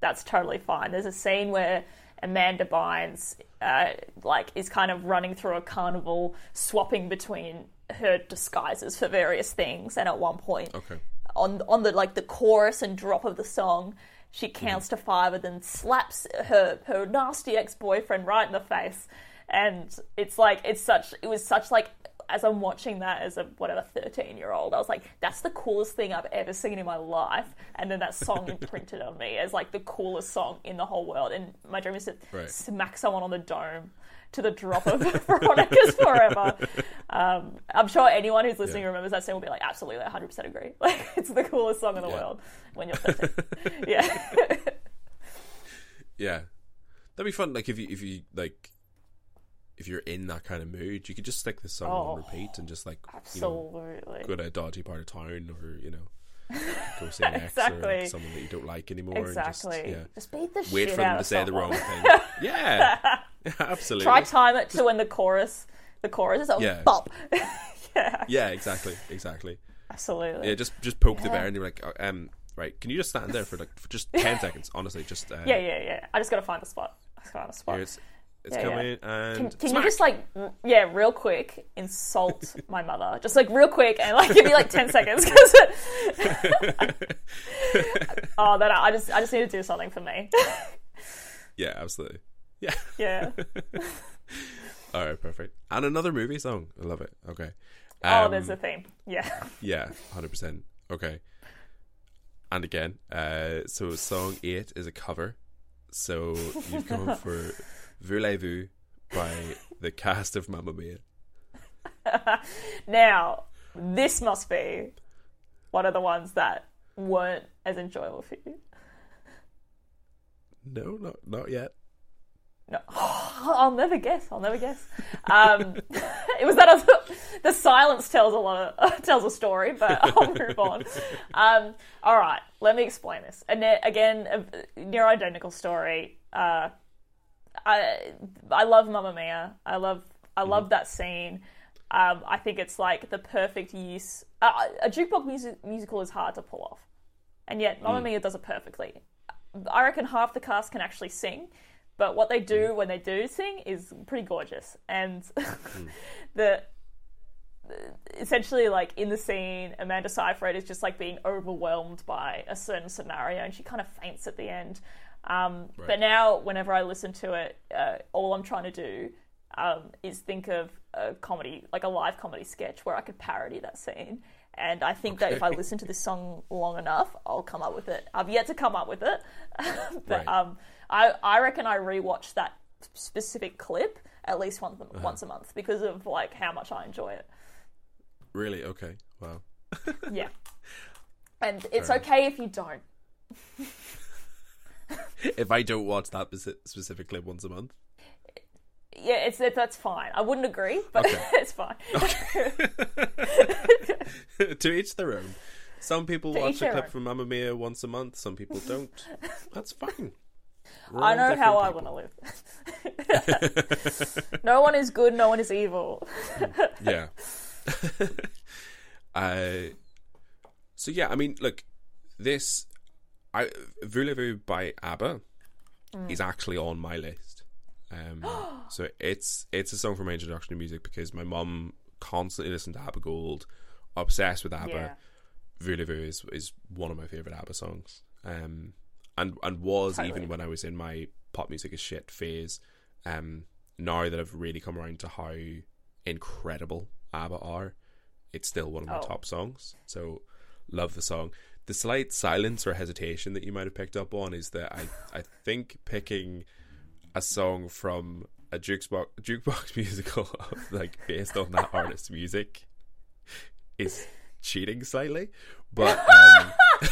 That's totally fine. There's a scene where Amanda Bynes, uh, like, is kind of running through a carnival, swapping between her disguises for various things, and at one point, Okay. on on the like the chorus and drop of the song, she counts to five and then slaps her her nasty ex boyfriend right in the face, and it's like it's such it was such like as I'm watching that as a whatever thirteen year old, I was like, that's the coolest thing I've ever seen in my life, and then that song imprinted on me as like the coolest song in the whole world, and my dream is to Right. smack someone on the dome. To the drop of Veronica's Forever. Um, I'm sure anyone who's listening Yeah. remembers that scene will be like, absolutely, 100% agree. Like, it's the coolest song in the Yeah. world when you're 13. yeah. Yeah, that'd be fun. Like if you if you like if you're in that kind of mood, you could just stick this song on Oh. repeat and just like you know go to a dodgy part of town or you know go see an ex or Exactly. someone that you don't like anymore. and exactly. just, yeah. Just beat the Wait shit for them out to say the wrong thing. yeah, absolutely. Try time it to when the chorus, the chorus is a Yeah. bop. yeah, yeah, exactly, exactly. absolutely. Yeah, just just poke the bear and you're like, oh, um, right? Can you just stand there for like for just ten seconds? Honestly, just uh, yeah, yeah, yeah. I just gotta find a spot. I just gotta find a spot. It's Yeah, yeah. coming and Can, can you just like, yeah, real quick, insult my mother, just like real quick, and like give me like ten seconds because. oh, that I just I just need to do something for me. yeah, absolutely. Yeah. yeah. All right, perfect. And another movie song. I love it. Okay. oh, Um, there's a theme. Yeah. Yeah, hundred percent. Okay. And again, uh, so song eight is a cover. So you've gone for Voulez-vous by the cast of Mamma Mia. Now, this must be one of the ones that weren't as enjoyable for you. No, not not yet. No, I'll never guess. I'll never guess. Um, it was that other, the silence tells a lot of, tells a story, but I'll move on. Um, all right, let me explain this. And again, a near identical story. Uh, I I love Mamma Mia. I love I love that scene. Um, I think it's like the perfect use. Uh, a jukebox music, musical is hard to pull off, and yet Mamma Mia does it perfectly. I reckon half the cast can actually sing, but what they do when they do sing is pretty gorgeous. And the essentially like in the scene, Amanda Seyfried is just like being overwhelmed by a certain scenario, and she kind of faints at the end. Um, But now, whenever I listen to it, uh, all I'm trying to do um, is think of a comedy, like a live comedy sketch, where I could parody that scene. And I think that if I listen to this song long enough, I'll come up with it. I've yet to come up with it, but Right. um, I I reckon I rewatch that specific clip at least once once a month because of like how much I enjoy it. Really? Okay. Wow. Yeah, and it's okay if you don't. If I don't watch that specific clip once a month, Yeah, it's it, that's fine. I wouldn't agree, but it's fine. to each their own. Some people To watch a clip own. from Mamma Mia once a month. Some people don't. That's fine. We're I know how I want to live. no one is good. No one is evil. yeah. uh, so yeah, I mean, look, this I Voulez-vous by ABBA Mm. is actually on my list. Um, so it's it's a song for my introduction to music because my mum constantly listened to ABBA Gold, obsessed with ABBA. Yeah. Voulez-vous is is one of my favorite ABBA songs. Um, and and was Totally. even when I was in my pop music is shit phase. Um, now that I've really come around to how incredible ABBA are, it's still one of my Oh. top songs. So love the song. The slight silence or hesitation that you might have picked up on is that I I think picking a song from a jukebox jukebox musical like based on that artist's music is cheating slightly, but um,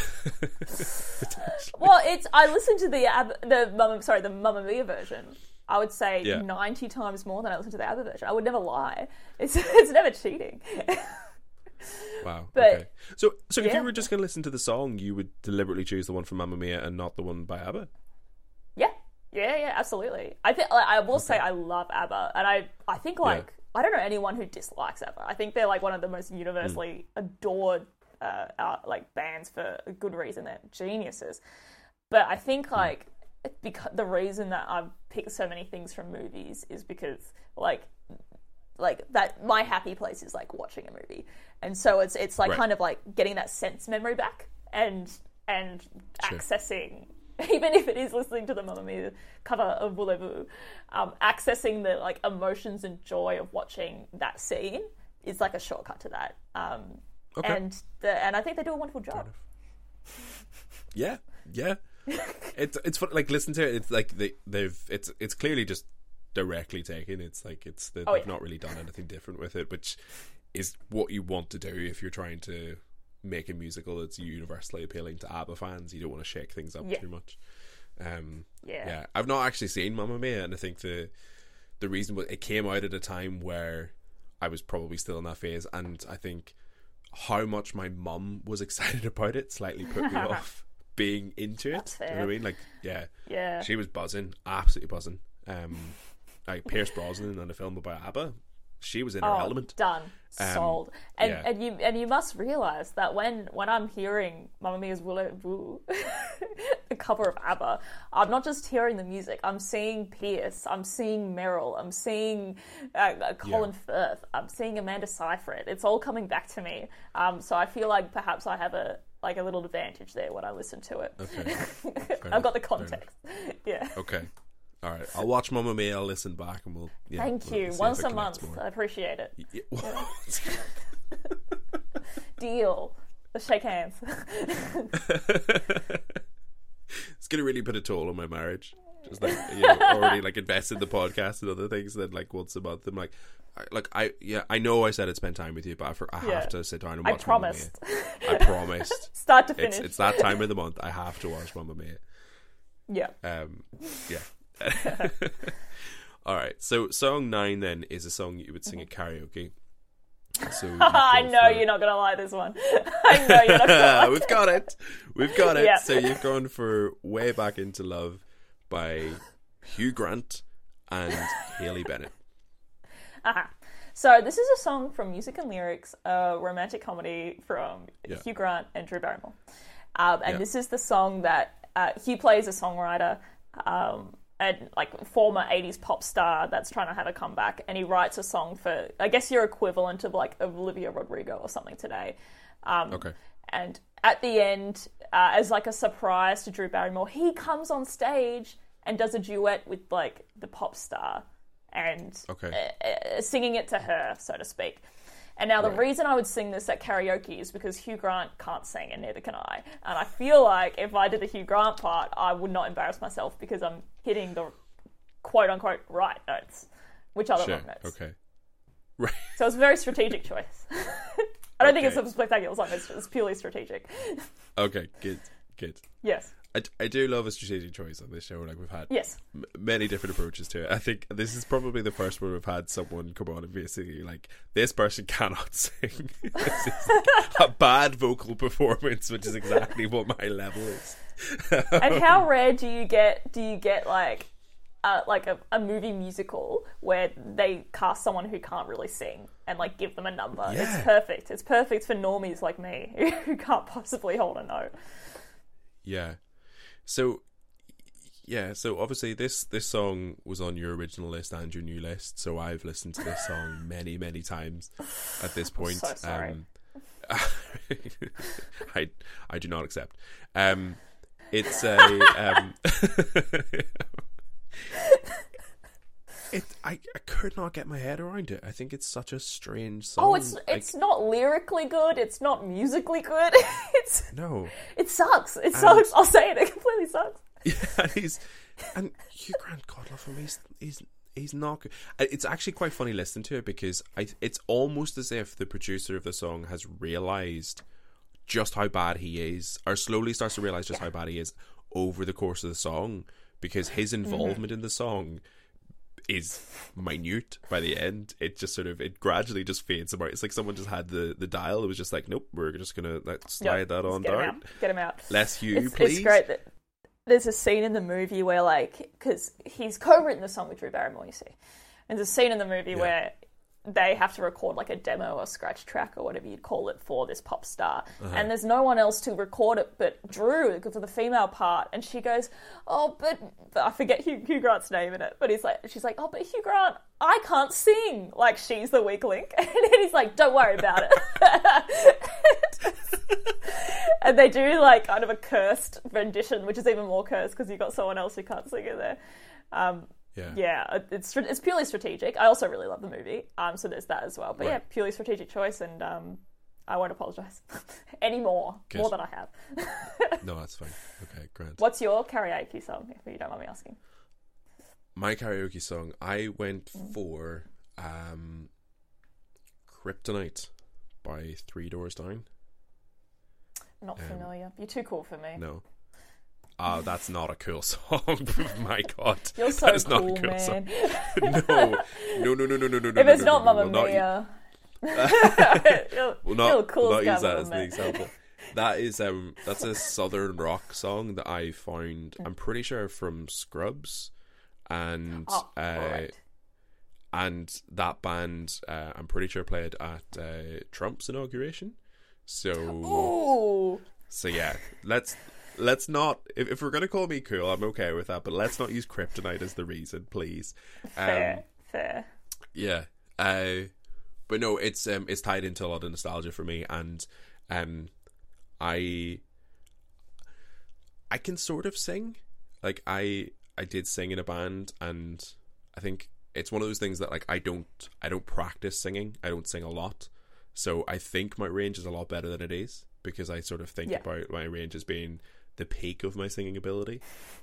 Well, it's I listened to the Ab- the Mamma sorry the Mamma Mia version. I would say Yeah. ninety times more than I listened to the ABBA version. I would never lie. It's it's never cheating. Wow. But- okay. So so if you were just going to listen to the song, you would deliberately choose the one from Mamma Mia and not the one by ABBA. Yeah, yeah, yeah, absolutely. I think like, I will say I love ABBA, and I I think like I don't know anyone who dislikes ABBA. I think they're like one of the most universally adored uh, uh, like bands for a good reason. They're geniuses. But I think like because the reason that I've picked so many things from movies is because like like that my happy place is like watching a movie and so it's it's like Right. kind of like getting that sense memory back and and Sure. accessing even if it is listening to the Mamma Mia cover of Voulez-Vous, um, accessing the like emotions and joy of watching that scene is like a shortcut to that um, Okay. and the, and I think they do a wonderful job Yeah, yeah. it's it's fun, like listen to it. It's like they they've it's it's clearly just directly taken. It's like it's they, Oh, they've yeah. not really done anything different with it, which is what you want to do if you're trying to make a musical that's universally appealing to ABBA fans. You don't want to shake things up Yeah. too much. Um, yeah yeah, I've not actually seen Mamma Mia, and I think the the reason was it came out at a time where I was probably still in that phase, and I think how much my mum was excited about it slightly put me off being into it. You know what I mean? Like, yeah, Yeah. she was buzzing, absolutely buzzing. Um, like Pierce Brosnan in a film about ABBA, she was in her Oh, element. Done. Um, Sold. And yeah. and you and you must realise that when when I'm hearing Mamma Mia's Willow Woo, the cover of ABBA, I'm not just hearing the music. I'm seeing Pierce. I'm seeing Meryl. I'm seeing uh, uh, Colin Firth. I'm seeing Amanda Seyfried. It's all coming back to me. Um, so I feel like perhaps I have a like a little advantage there when I listen to it. Okay. I've got the enough, fair enough. context. Yeah. Okay. All right. I'll watch Mamma Mia. I'll listen back, and we'll. Yeah, Thank we'll you. Once a month. more. I appreciate it. Yeah? Deal. Let's shake hands. it's gonna really put a toll on my marriage. Just like you know, already like invested in the podcast and other things. Then like once a month, I'm like, I, like I yeah, I know I said I'd spend time with you, but I, for, I Yeah. have to sit down and I watch. Mamma Mia. promised. I promised. Start to finish. it's it's that time of the month. I have to watch Mamma Mia. Yeah. Um, yeah. All right. So song nine then is a song you would sing at karaoke. So I know you're not going to like this one. I know you're not to like We've got it. We've got it. Yeah. So you've gone for "Way Back into Love" by Hugh Grant and Haley Bennett. Aha. So this is a song from Music and Lyrics, a romantic comedy from Yeah. Hugh Grant and Drew Barrymore. Um, and Yeah. this is the song that uh, Hugh plays a songwriter um, and like former 80s pop star that's trying to have a comeback and he writes a song for I guess your equivalent of like Olivia Rodrigo or something today. Um, Okay. and at the end, uh, as like a surprise to Drew Barrymore, he comes on stage and does a duet with like the pop star and Okay. uh, uh, singing it to her, so to speak. And now the Right. reason I would sing this at karaoke is because Hugh Grant can't sing and neither can I. And I feel like if I did the Hugh Grant part, I would not embarrass myself because I'm hitting the quote unquote right notes, which are the Sure. wrong notes. Okay. Right. So it's a very strategic choice. I don't think it's Okay. a spectacular song, it's, it's purely strategic. Okay. Good. Good. Yes. I, I do love a strategic choice on this show. Like we've had Yes. m- many different approaches to it. I think this is probably the first where we've had someone come on and basically like this person cannot sing. this is a bad vocal performance, which is exactly what my level is. and how rare do you get do you get like uh, like a, a movie musical where they cast someone who can't really sing and like give them a number Yeah. it's perfect it's perfect for normies like me who can't possibly hold a note Yeah. So yeah, so obviously this this song was on your original list and your new list, so I've listened to this song many many times at this point. so sorry. Um, I I do not accept. Um, it's a um, it I, I could not get my head around it. I think it's such a strange oh, song. oh it's Like, it's not lyrically good it's not musically good it's no. it sucks it sucks i'll say it it completely sucks Yeah, he's and Hugh Grant, God love him, he's he's he's not. good. It's actually quite funny listening to it because I it's almost as if the producer of the song has realized just how bad he is, or slowly starts to realize just how bad he is over the course of the song because his mm-hmm. involvement in the song is minute by the end it just sort of it gradually just fades apart. It's like someone just had the the dial it was just like nope we're just gonna like, slide that on get him down. out get him out. Less you, it's, please. it's great that there's a scene in the movie where like because he's co-written the song with Drew Barrymore you see. And there's a scene in the movie where they have to record like a demo or scratch track or whatever you'd call it for this pop star Uh-huh. and there's no one else to record it but Drew for the female part and she goes oh but, but I forget Hugh, Hugh Grant's name in it but he's like she's like oh but Hugh Grant I can't sing like she's the weak link and he's like don't worry about it and they do like kind of a cursed rendition, which is even more cursed because you've got someone else who can't sing it there. Um, yeah yeah, it's it's purely strategic. I also really love the movie, um, so there's that as well. But yeah, purely strategic choice, and um, I won't apologise anymore, Good. more than I have. no that's fine okay great. What's your karaoke song, if you don't mind me asking? my karaoke song i went Mm. for um kryptonite by three doors down Not Um, familiar. You're too cool for me. no Ah, that's not a cool song. My God, You're so that is cool, not a cool man. song. No, no, no, no, no, no, no. if no, it's no, not no, Mamma we'll not Mia, We'll not, cool we'll not use that as the example. That is um that's a southern rock song that I found I'm pretty sure from Scrubs and Oh, uh alright. and that band uh, I'm pretty sure played at uh, Trump's inauguration. So Ooh, so yeah, let's let's not if, if we're gonna call me cool, I'm okay with that, but let's not use kryptonite as the reason, please. Um, fair, fair. yeah. Uh but no, it's um it's tied into a lot of nostalgia for me and um I I can sort of sing. Like I I did sing in a band and I think it's one of those things that like I don't I don't practice singing. I don't sing a lot. So I think my range is a lot better than it is because I sort of think Yeah. about my range as being the peak of my singing ability.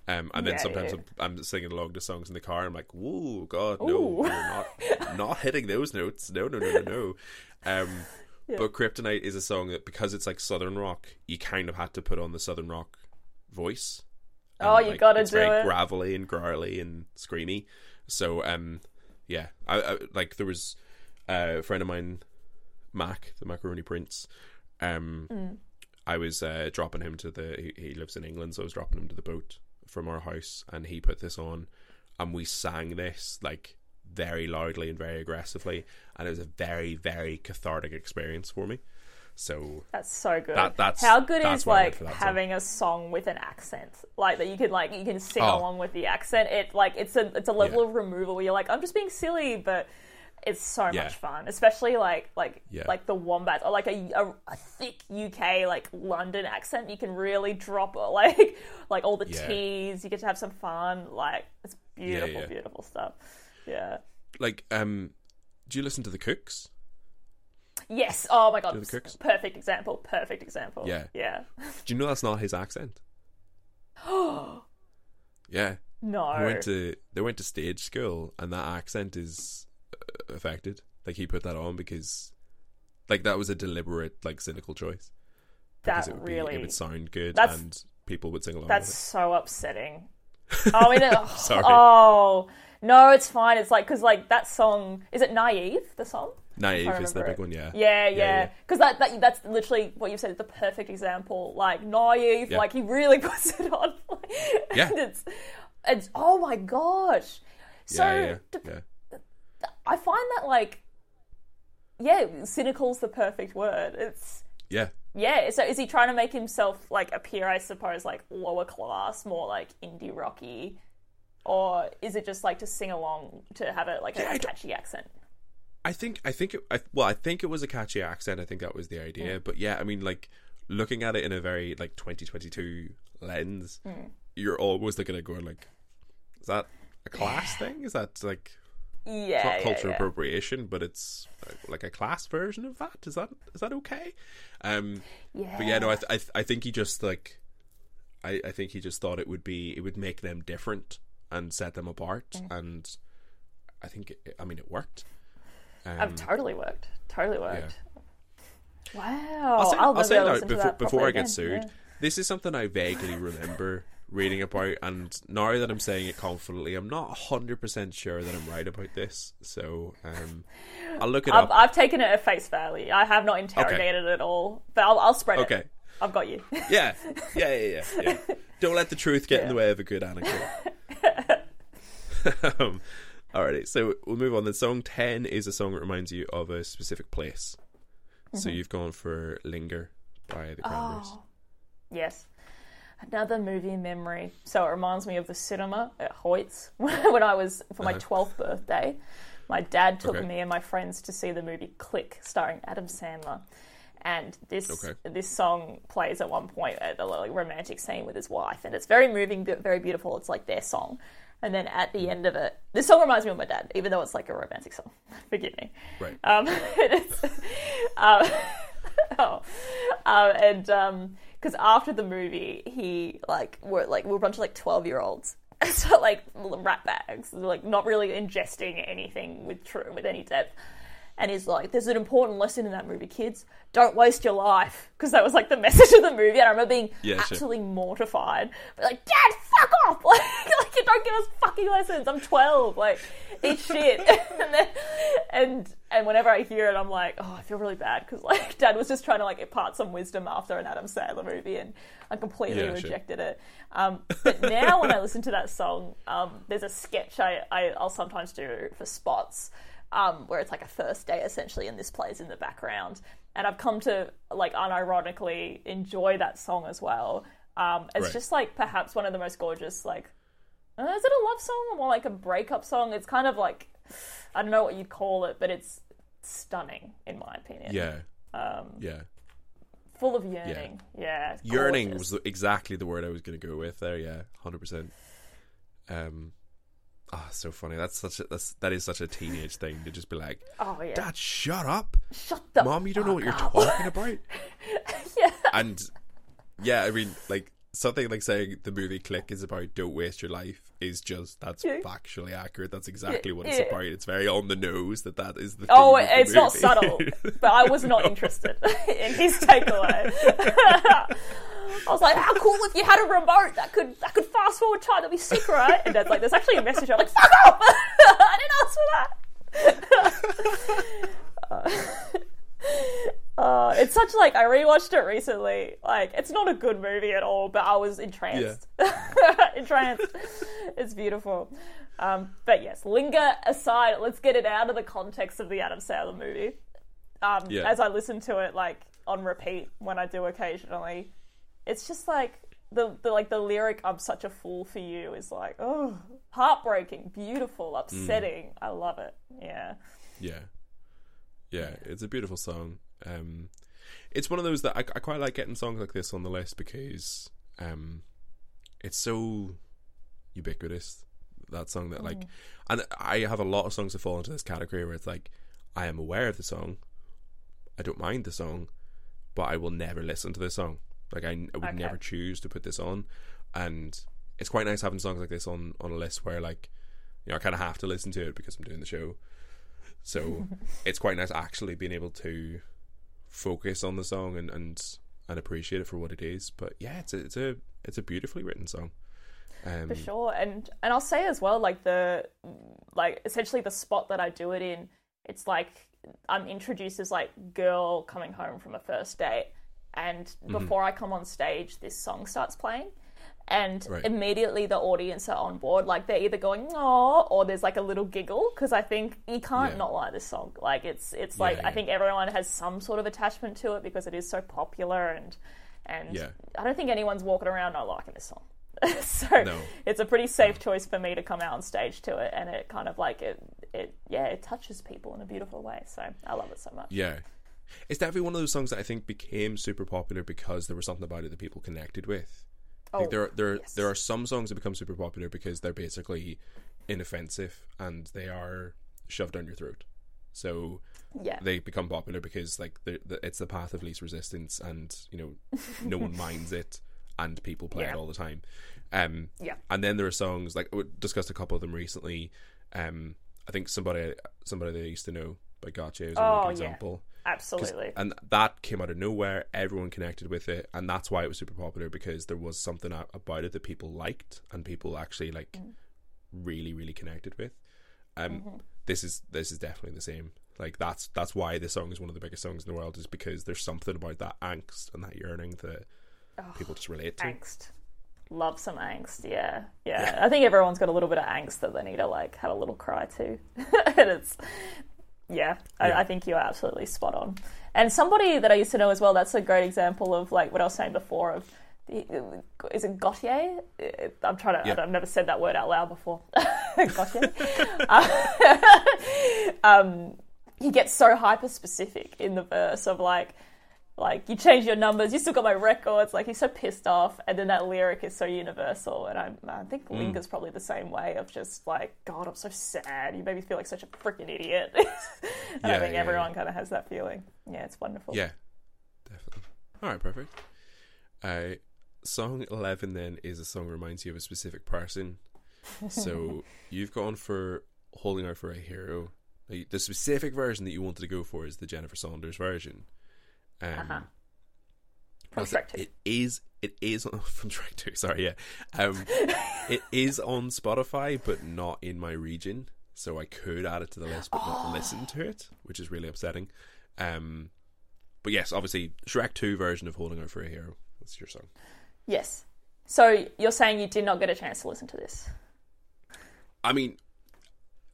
Um, and then Yeah, sometimes yeah. I'm, I'm singing along to songs in the car. I'm like, "Whoa, God, no, Ooh. you're not not hitting those notes. No, no, no, no, no." Um, But Kryptonite is a song that because it's like southern rock, you kind of had to put on the southern rock voice. Oh, you like, gotta it's do very it. gravelly and growly and screamy. So um, yeah, I, I like there was uh, a friend of mine, Mac, the Macaroni Prince. Um, Mm. I was uh, dropping him to the. He, he lives in England, so I was dropping him to the boat from our house, and he put this on, and we sang this like very loudly and very aggressively, and it was a very very cathartic experience for me. So That's so good. That- that's- How good that's is why I went like that song. having a song with an accent, like that you can like you can sing Oh. along with the accent. It like it's a it's a level Yeah. of removal where you're like I'm just being silly, but it's so Yeah. much fun, especially like like Yeah. like the wombats or like a, a, a thick UK like London accent. You can really drop like like all the Yeah. T's. You get to have some fun. Like it's beautiful, beautiful stuff. Yeah. like um, do you listen to the Kooks? Yes. Oh my god. the Kooks? Perfect example. Perfect example. Yeah. Yeah. Do you know that's not his accent? Oh Yeah, No. he went to they went to stage school, and that accent is affected. Like he put that on because, like, that was a deliberate, like, cynical choice. Because that it would be, really. it would sound good, and people would sing along. That's so upsetting. Oh, I mean, oh, Sorry. oh no, it's fine. It's like because like that song is it naive? The song. Naive is the big it. one, yeah. Yeah, yeah. yeah. Because that, that that's literally what you said is the perfect example. Like naive, Yeah. like he really puts it on. Yeah. and it's it's oh my gosh. So yeah, yeah, yeah. I find that like yeah, cynical's the perfect word. It's yeah. yeah. So is he trying to make himself like appear, I suppose, like lower class, more like indie rocky, or is it just like to sing along to have it like Yeah, I a don't- catchy accent? I think I think it, I, well I think it was a catchy accent. I think that was the idea. Mm. But yeah, I mean like looking at it in a very like 2022 lens, mm. you're always looking at going like, is that a class thing? Is that like Yeah, not yeah, cultural yeah. appropriation, but it's uh, like a class version of that? Is that is that okay? Um, yeah. but yeah, no, I th- I, th- I think he just like, I I think he just thought it would be it would make them different and set them apart, Mm. and I think it, I mean it worked. Um, I've totally worked. Totally worked. Wow. I'll say, I'll I'll say never now listen to before, before I get again. sued. Yeah. This is something I vaguely remember reading about, and now that I'm saying it confidently, I'm not 100% sure that I'm right about this. So um, I'll look it I've, up. I've taken it at face value. I have not interrogated it at all, but I'll, I'll spread Okay. it. Okay. I've got you. Yeah, yeah, yeah, yeah. yeah. Don't let the truth get in the way of a good anecdote. um, alrighty, so we'll move on. The song 10 is a song that reminds you of a specific place. So Mm-hmm. you've gone for Linger by the Cranberries. Oh, yes. Another movie memory. So it reminds me of the cinema at Hoyts when I was for my 12th birthday. My dad took Uh-huh. Okay. me and my friends to see the movie Click, starring Adam Sandler. And this Okay. this song plays at one point at a like, romantic scene with his wife, and it's very moving, but very beautiful. It's like their song. And then at the end of it, this song reminds me of my dad, even though it's like a romantic song. Forgive me. Right. Um, um, oh, um, and um, because after the movie, he like we're like we're a bunch of like twelve year olds, so like rat bags, like not really ingesting anything with true with any depth. And he's like, "There's an important lesson in that movie, kids. Don't waste your life," because that was like the message of the movie. And I remember being Yeah, sure. absolutely mortified, but like, "Dad, fuck off! Like, like you don't give us fucking lessons. I'm 12. Like, eat shit." and, then, and and whenever I hear it, I'm like, "Oh, I feel really bad," because like Dad was just trying to like impart some wisdom after an Adam Sandler movie, and I completely Yeah, sure. rejected it. Um, but now when I listen to that song, um, there's a sketch I, I I'll sometimes do for spots um, where it's like a first day essentially, and this plays in the background. And I've come to like unironically enjoy that song as well. Um, it's Right. just like perhaps one of the most gorgeous like. Uh, is it a love song or more like a breakup song? It's kind of like I don't know what you'd call it, but it's stunning in my opinion. Yeah. Um, Yeah. full of yearning. Yeah, it's Yearning was exactly the word I was going to go with there. Yeah, hundred percent. Um, ah, so funny. That's such a that's that is such a teenage thing to just be like, Oh yeah. Dad, shut up, Shut the Mom, you don't know what you're up." talking about. yeah. And yeah, I mean, like something like saying the movie Click is about don't waste your life is just that's Yeah. factually accurate. That's exactly what it's Yeah. about. It's very on the nose that that is the. Oh, of the it's not subtle, but I was not interested in his takeaway. I was like, "How cool if you had a remote that could that could fast forward time? That'd be sick, right?" And Dad's like, "There's actually a message." I'm like, "Fuck up! I didn't ask for that." Uh, it's such like I rewatched it recently. Like it's not a good movie at all, but I was entranced. entranced. It's beautiful. Um, but yes, linger aside. Let's get it out of the context of the Adam Sandler movie. Um, Yeah. As I listen to it, like on repeat when I do occasionally, it's just like the, the like the lyric "I'm such a fool for you" is like oh heartbreaking, beautiful, upsetting. I love it. Yeah. Yeah, yeah, it's a beautiful song. Um, it's one of those that I, I quite like getting songs like this on the list because um, it's so ubiquitous. That song that like, and I have a lot of songs that fall into this category where it's like, I am aware of the song, I don't mind the song, but I will never listen to the song. Like I, I would Okay. never choose to put this on, and it's quite nice having songs like this on on a list where like, you know, I kind of have to listen to it because I'm doing the show. So it's quite nice actually being able to focus on the song and, and and appreciate it for what it is. But yeah, it's a it's a it's a beautifully written song. Um, for sure and and i'll say as well like the like essentially the spot that i do it in it's like i'm introduced as like girl coming home from a first date and Mm-hmm. before i come on stage this song starts playing and Right. immediately the audience are on board like they're either going oh or there's like a little giggle because i think you can't Yeah. not like this song like it's it's like Yeah, i think everyone has some sort of attachment to it because it is so popular and and Yeah. i don't think anyone's walking around not liking this song so No. it's a pretty safe choice for me to come out on stage to it and it kind of like it it yeah it touches people in a beautiful way so i love it so much Yeah. It's definitely one of those songs that I think became super popular because there was something about it that people connected with. oh, Like there, there, yes. there are some songs that become super popular because they're basically inoffensive and they are shoved down your throat. So yeah they become popular because like the, the, it's the path of least resistance, and you know no one minds it, and people play Yeah. it all the time. Um, Yeah. and then there are songs like we discussed a couple of them recently. Um, I think somebody somebody they used to know by Gotye is a Oh, yeah. good example. 'Cause- absolutely and that came out of nowhere. Everyone connected with it, and that's why it was super popular because there was something about it that people liked and people actually like Mm. really, really connected with. Um, Mm-hmm. this is this is definitely the same. Like that's that's why this song is one of the biggest songs in the world, is because there's something about that angst and that yearning that people just relate to. angst love some angst yeah. yeah i think everyone's got a little bit of angst that they need to like have a little cry to and it's yeah, I, Yeah. I think you're absolutely spot on and somebody that i used to know as well that's a great example of like what i was saying before of is it Gotye? I'm trying to. Yeah. I've never said that word out loud before. Gotye. Uh, um, he gets so hyper specific in the verse of like, like you change your numbers, you still got my records. Like he's so pissed off, and then that lyric is so universal. And I, I think Mm. Linger's probably the same way of just like, God, I'm so sad. You made me feel like such a freaking idiot. and I think yeah, everyone kind of has that feeling. Yeah, it's wonderful. Yeah, definitely. All right, perfect. Uh, song eleven then is a song that reminds you of a specific person. So you've gone for "Holding Out for a Hero." The specific version that you wanted to go for is the Jennifer Saunders version. Um, Uh-huh. From. Shrek 2. It is. It is on, from Shrek Two. Sorry, yeah. Um, it is on Spotify, but not in my region. So I could add it to the list, but not listen to it, which is really upsetting. Um, but yes, obviously, Shrek Two version of "Holding Out for a Hero." That's your song. Yes. So you're saying you did not get a chance to listen to this? I mean,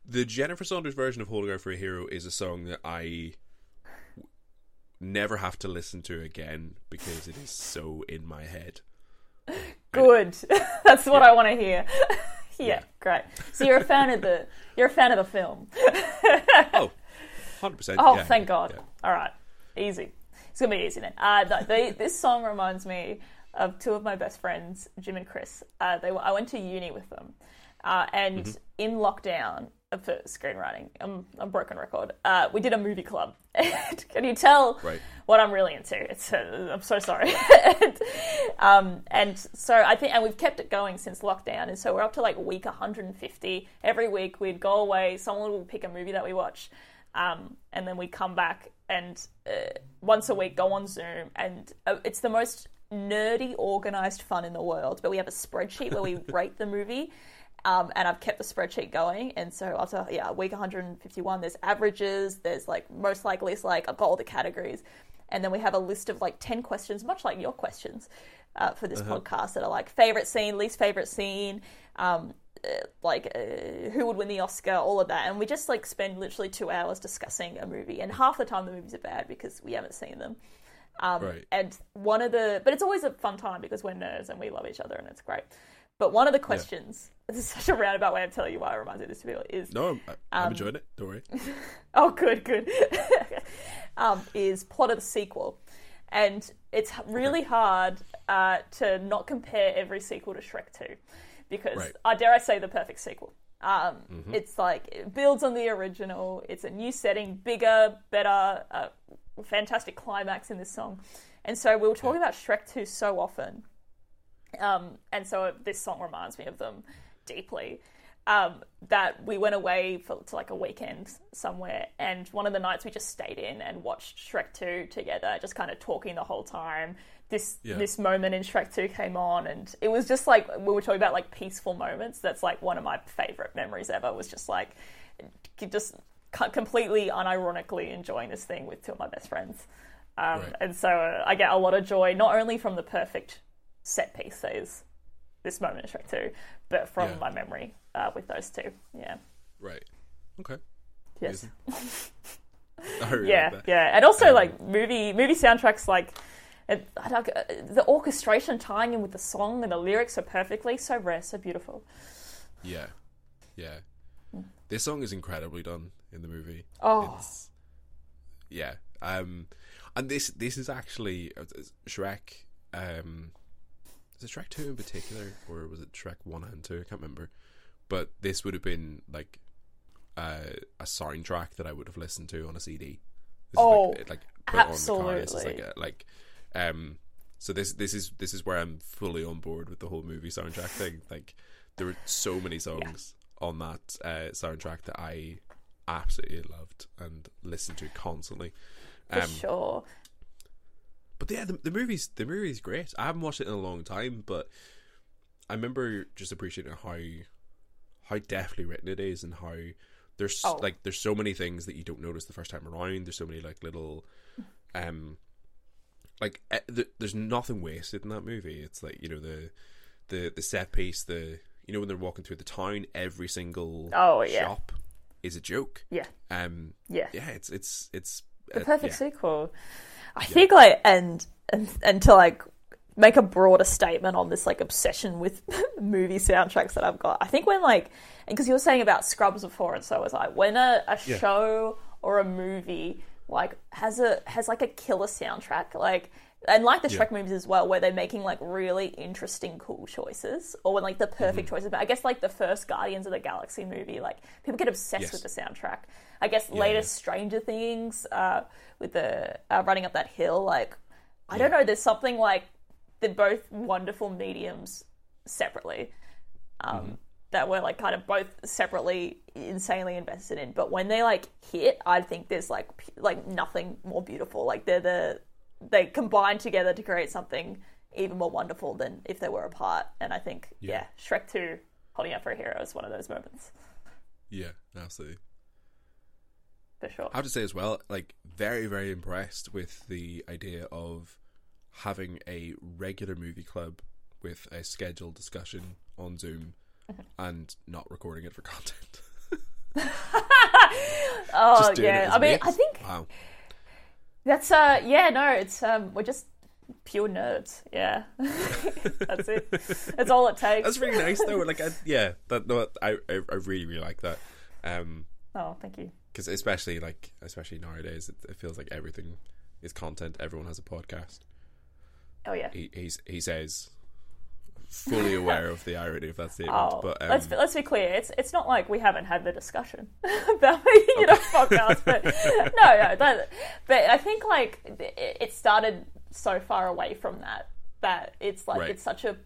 the Jennifer Saunders version of "Holding Out for a Hero" is a song that I never have to listen to again because it is so in my head. Good. That's what I want to hear. yeah, Yeah. great. So you're a fan of the you're a fan of the film. Oh, 100%. Oh, yeah, thank yeah, God. yeah. All right, easy. It's gonna be easy then. Uh, no, this song reminds me of two of my best friends, Jim and Chris. Uh, they were, I went to uni with them, uh, and Mm-hmm. in lockdown for screenwriting, I'm a broken record. Uh, we did a movie club. Can you tell Right. what I'm really into? It's uh, I'm so sorry. and, um, and so I think, and we've kept it going since lockdown, and so we're up to like week 150. Every week we'd go away. Someone would pick a movie that we watch, um, and then we come back and uh, once a week go on Zoom, and uh, it's the most nerdy, organized fun in the world. But we have a spreadsheet where we rate the movie. Um, and I've kept the spreadsheet going, and so after yeah, week 151, there's averages, there's like most likely, it's like I've got all the categories, and then we have a list of like 10 questions, much like your questions uh, for this podcast, that are like favorite scene, least favorite scene, um, uh, like uh, who would win the Oscar, all of that, and we just like spend literally two hours discussing a movie, and half the time the movies are bad because we haven't seen them. Um, Right. And one of the, but it's always a fun time because we're nerds and we love each other and it's great. But one of the questions, this is such a roundabout way of telling you why it reminds me of this video, is No, I'm, I'm Um, enjoying it. Don't worry. oh, good, good, um, is plot of the sequel. And it's really hard uh, to not compare every sequel to Shrek 2 because, Right. I dare I say, the perfect sequel. Um, It's like, it builds on the original, it's a new setting, bigger, better, uh, fantastic climax in this song. And so we were talking about Shrek 2 so often. Um, and so this song reminds me of them deeply. Um, that we went away for to like a weekend somewhere, and one of the nights we just stayed in and watched Shrek Two together, just kind of talking the whole time. This Yeah. this moment in Shrek Two came on, and it was just like we were talking about like peaceful moments. That's like one of my favorite memories ever. Was just like just completely unironically enjoying this thing with two of my best friends. Um, Right. And so I get a lot of joy, not only from the perfect set piece that is this moment in Shrek 2, but from Yeah. my memory uh, with those two. Yeah. Right. Okay. Yes. Yeah. Yeah. And also, Um, like, movie movie soundtracks, like, it, I uh, the orchestration tying in with the song and the lyrics are perfectly, so rare, so beautiful. Yeah. Yeah. This song is incredibly done in the movie. Oh. It's, yeah. Um, and this this is actually uh, Shrek. Um, is it Shrek two in particular, or was it Shrek one and two? I can't remember. But this would have been like uh, a soundtrack that I would have listened to on a CD. This Oh, like, like put on the car. This is like absolutely. a, like um. So this this is this is where I'm fully on board with the whole movie soundtrack thing. Like there were so many songs on that uh, soundtrack that I absolutely loved and listened to constantly. For Um, sure. But yeah, the, the movie's the movie's great. I haven't watched it in a long time, but I remember just appreciating how how deftly written it is and how there's Oh. like there's so many things that you don't notice the first time around. There's so many like little um like eh, th- there's nothing wasted in that movie. It's like you know the the the set piece, the you know when they're walking through the town, every single Oh, yeah. shop is a joke. Yeah. Um, Yeah. yeah, it's it's it's the uh, perfect yeah. sequel. I think like and, and and to like make a broader statement on this like obsession with movie soundtracks that I've got. I think when like because you were saying about Scrubs before, and so was I. When a, a Yeah. show or a movie like has a has like a killer soundtrack, like and like the Yeah. Movies as well, where they're making like really interesting, cool choices, or when like the perfect Mm-hmm. choices. But I guess like the first Guardians of the Galaxy movie, like people get obsessed Yes. with the soundtrack. I guess Yeah, latest yeah. Stranger Things uh, with the uh, running up that hill, like I don't know. There's something like they're both wonderful mediums separately. Um, that we're like kind of both separately insanely invested in. But when they like hit, I think there's like p- like nothing more beautiful. Like they're the they combine together to create something even more wonderful than if they were apart. And I think yeah, Yeah. Shrek Two, Holding Out for a Hero is one of those moments Yeah, absolutely. for sure. I have to say as well, like very, very impressed with the idea of having a regular movie club with a scheduled discussion on Zoom and not recording it for content. Oh Just doing it yeah, I mean. I think wow. That's uh yeah no it's um we're just pure nerds yeah that's it that's all it takes That's really nice though. Like, I, yeah, that no, I, I, I really, really like that. Um, oh thank you because especially like, especially nowadays, it, it feels like everything is content. Everyone has a podcast. oh yeah He, he's, he says, fully aware of the irony of that statement. oh but um, let's be, let's be clear it's it's not like we haven't had the discussion about making it a podcast but no no that, but I think like it, it started so far away from that that it's like Right. it's such a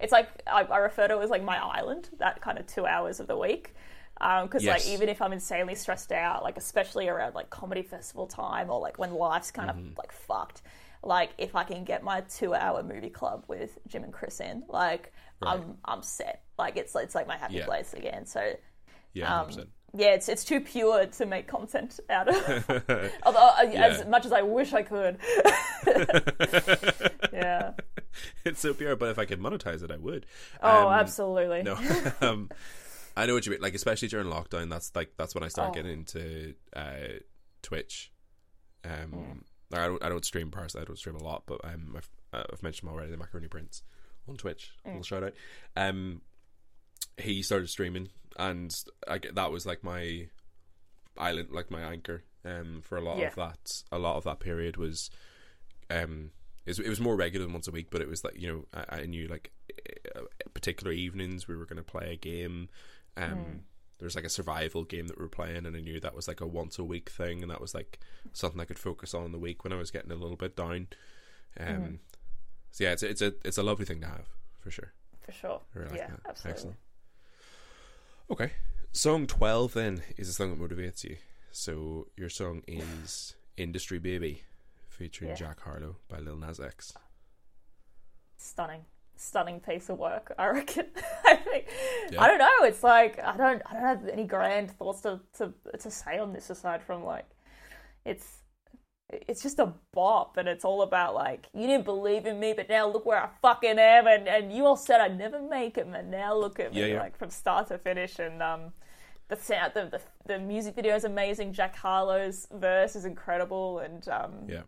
it's like I, I refer to it as like my island that kind of two hours of the week because Yes. like even if I'm insanely stressed out, like especially around like comedy festival time or like when life's kind Mm-hmm. of like fucked, like if I can get my two hour movie club with Jim and Chris in, like I'm I'm set. Like it's it's like my happy Yeah. place again. So yeah, um, yeah, it's it's too pure to make content out of. Although uh, as much as I wish I could. yeah. it's so pure, but if I could monetize it, I would. Oh, Um, absolutely. No, um, I know what you mean. Like, especially during lockdown, that's like that's when I started Oh. getting into uh, Twitch. Um, Mm. I don't I don't stream personally. I don't stream a lot, but um, I've, uh, I've mentioned already. The Macaroni Prince on Twitch. Mm. Little shout out. Um, he started streaming, and I that was like my island, like my anchor. Um, for a lot Yeah. of that, a lot of that period was, um, it was, it was more regular than once a week, but it was like you know I, I knew like uh, particular evenings we were going to play a game. Um, there was like a survival game that we were playing, and I knew that was like a once a week thing, and that was like something I could focus on in the week when I was getting a little bit down. Um, so yeah, it's a, it's a it's a lovely thing to have for sure. For sure. Really like yeah, that. absolutely. Excellent. Okay, song twelve then is a song that motivates you. So your song is "Industry Baby," featuring Yeah. Jack Harlow by Lil Nas X. Stunning. Stunning piece of work, I reckon. I think Yeah. I don't know, it's like I don't I don't have any grand thoughts to, to to say on this aside from like it's it's just a bop and it's all about like you didn't believe in me but now look where I fucking am and, and you all said I'd never make it and now look at me Yeah, yeah. like from start to finish and um the sound the, the the music video is amazing Jack Harlow's verse is incredible and um Yeah,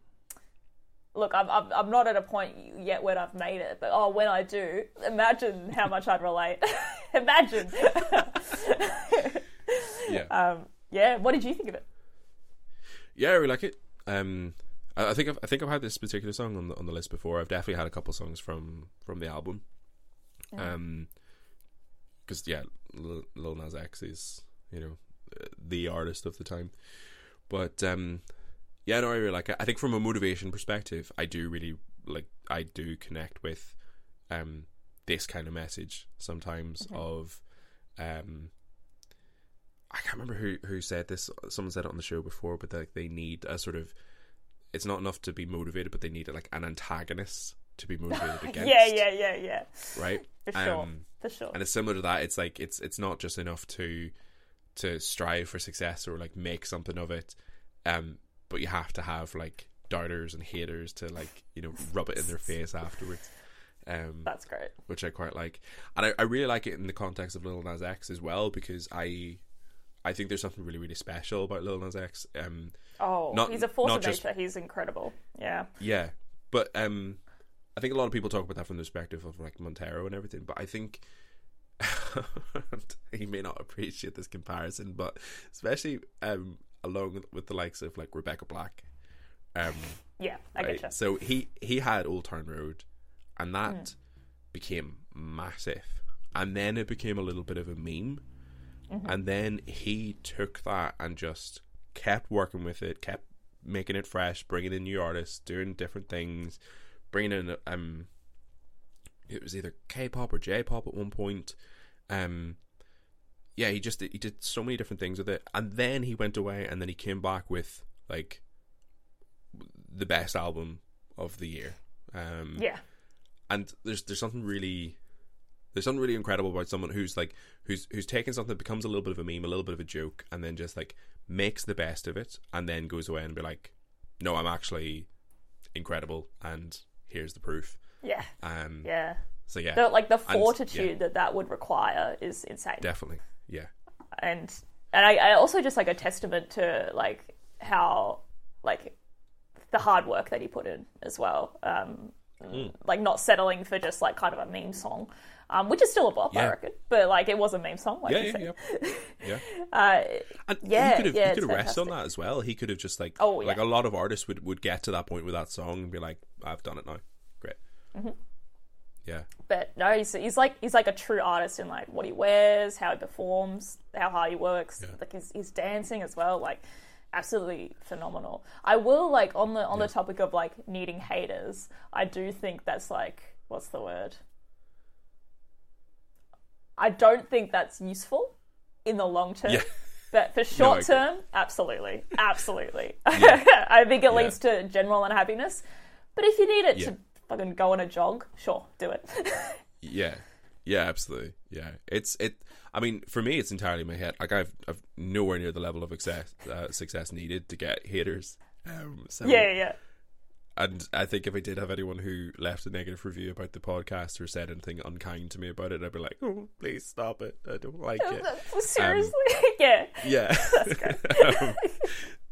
look, I'm, I'm, I'm not at a point yet when I've made it, but oh, when I do, imagine how much I'd relate. imagine. yeah. um, yeah, what did you think of it? Yeah, I really like it. Um, I, I think I've, I think I've had this particular song on the on the list before. I've definitely had a couple songs from from the album. Um, because yeah, Lil, Lil Nas X is you know uh, the artist of the time. But um, yeah, no, I really like it. I think from a motivation perspective, I do really like. I do connect with um this kind of message sometimes of um I can't remember who who said this. Someone said it on the show before, but like they need a sort of. It's not enough to be motivated, but they need like an antagonist to be motivated against. Yeah, yeah, yeah, yeah. Right. For sure. Um, For sure. and it's similar to that. It's like it's it's not just enough to to strive for success or like make something of it, um, but you have to have like doubters and haters to like you know rub it in their face afterwards. Um, That's great. which I quite like, and I, I really like it in the context of Lil Nas X as well because I I think there's something really really special about Lil Nas X. Um, Oh, Not- he's a force of just- nature. He's incredible. Yeah. yeah, but um, I think a lot of people talk about that from the perspective of like Montero and everything, but I think he may not appreciate this comparison, but especially um along with the likes of like Rebecca Black. Um, Yeah, I right? get you. So he he had Old Town Road, and that became massive, and then it became a little bit of a meme, and then he took that and just kept working with it, kept making it fresh, bringing in new artists, doing different things, bringing in um, it was either K-pop or J-pop at one point, um. Yeah, he just he did so many different things with it, and then he went away, and then he came back with like the best album of the year. Um, Yeah. and there's there's something really there's something really incredible about someone who's like who's who's taken something that becomes a little bit of a meme, a little bit of a joke, and then just like makes the best of it, and then goes away and be like, no, I'm actually incredible, and here's the proof. Yeah. Um, Yeah. So yeah, The, like the And- fortitude yeah. that that would require is insane. definitely, yeah, and and I, I also just like a testament to like how like the hard work that he put in as well. Um, Like not settling for just like kind of a meme song, um, which is still a bop, I Yeah. reckon. But like it was a meme song, like yeah, you yeah, said. yeah, yeah. Uh, And Yeah, he could have yeah, he could have rested on that as well. He could have just like Oh, like a lot of artists would would get to that point with that song and be like, I've done it now, great. Mm-hmm. Yeah, no, he's, he's like he's like a true artist in like what he wears, how he performs, how hard he works, Yeah. like his, his dancing as well. Like absolutely phenomenal. I will like on the on the topic of like needing haters. I do think that's like what's the word? I don't think that's useful in the long term. Yeah. But for short agree. term, absolutely, absolutely. I think it leads to general unhappiness. But if you need it Yeah. to fucking go on a jog, sure, do it. Yeah, yeah, absolutely. Yeah, it's it. I mean, for me, it's entirely my head. Like I've I've nowhere near the level of success uh, success needed to get haters. Um, so yeah, yeah. And I think if I did have anyone who left a negative review about the podcast or said anything unkind to me about it, I'd be like, "Oh, please stop it! I don't like it." Seriously, yeah. Yeah. Um,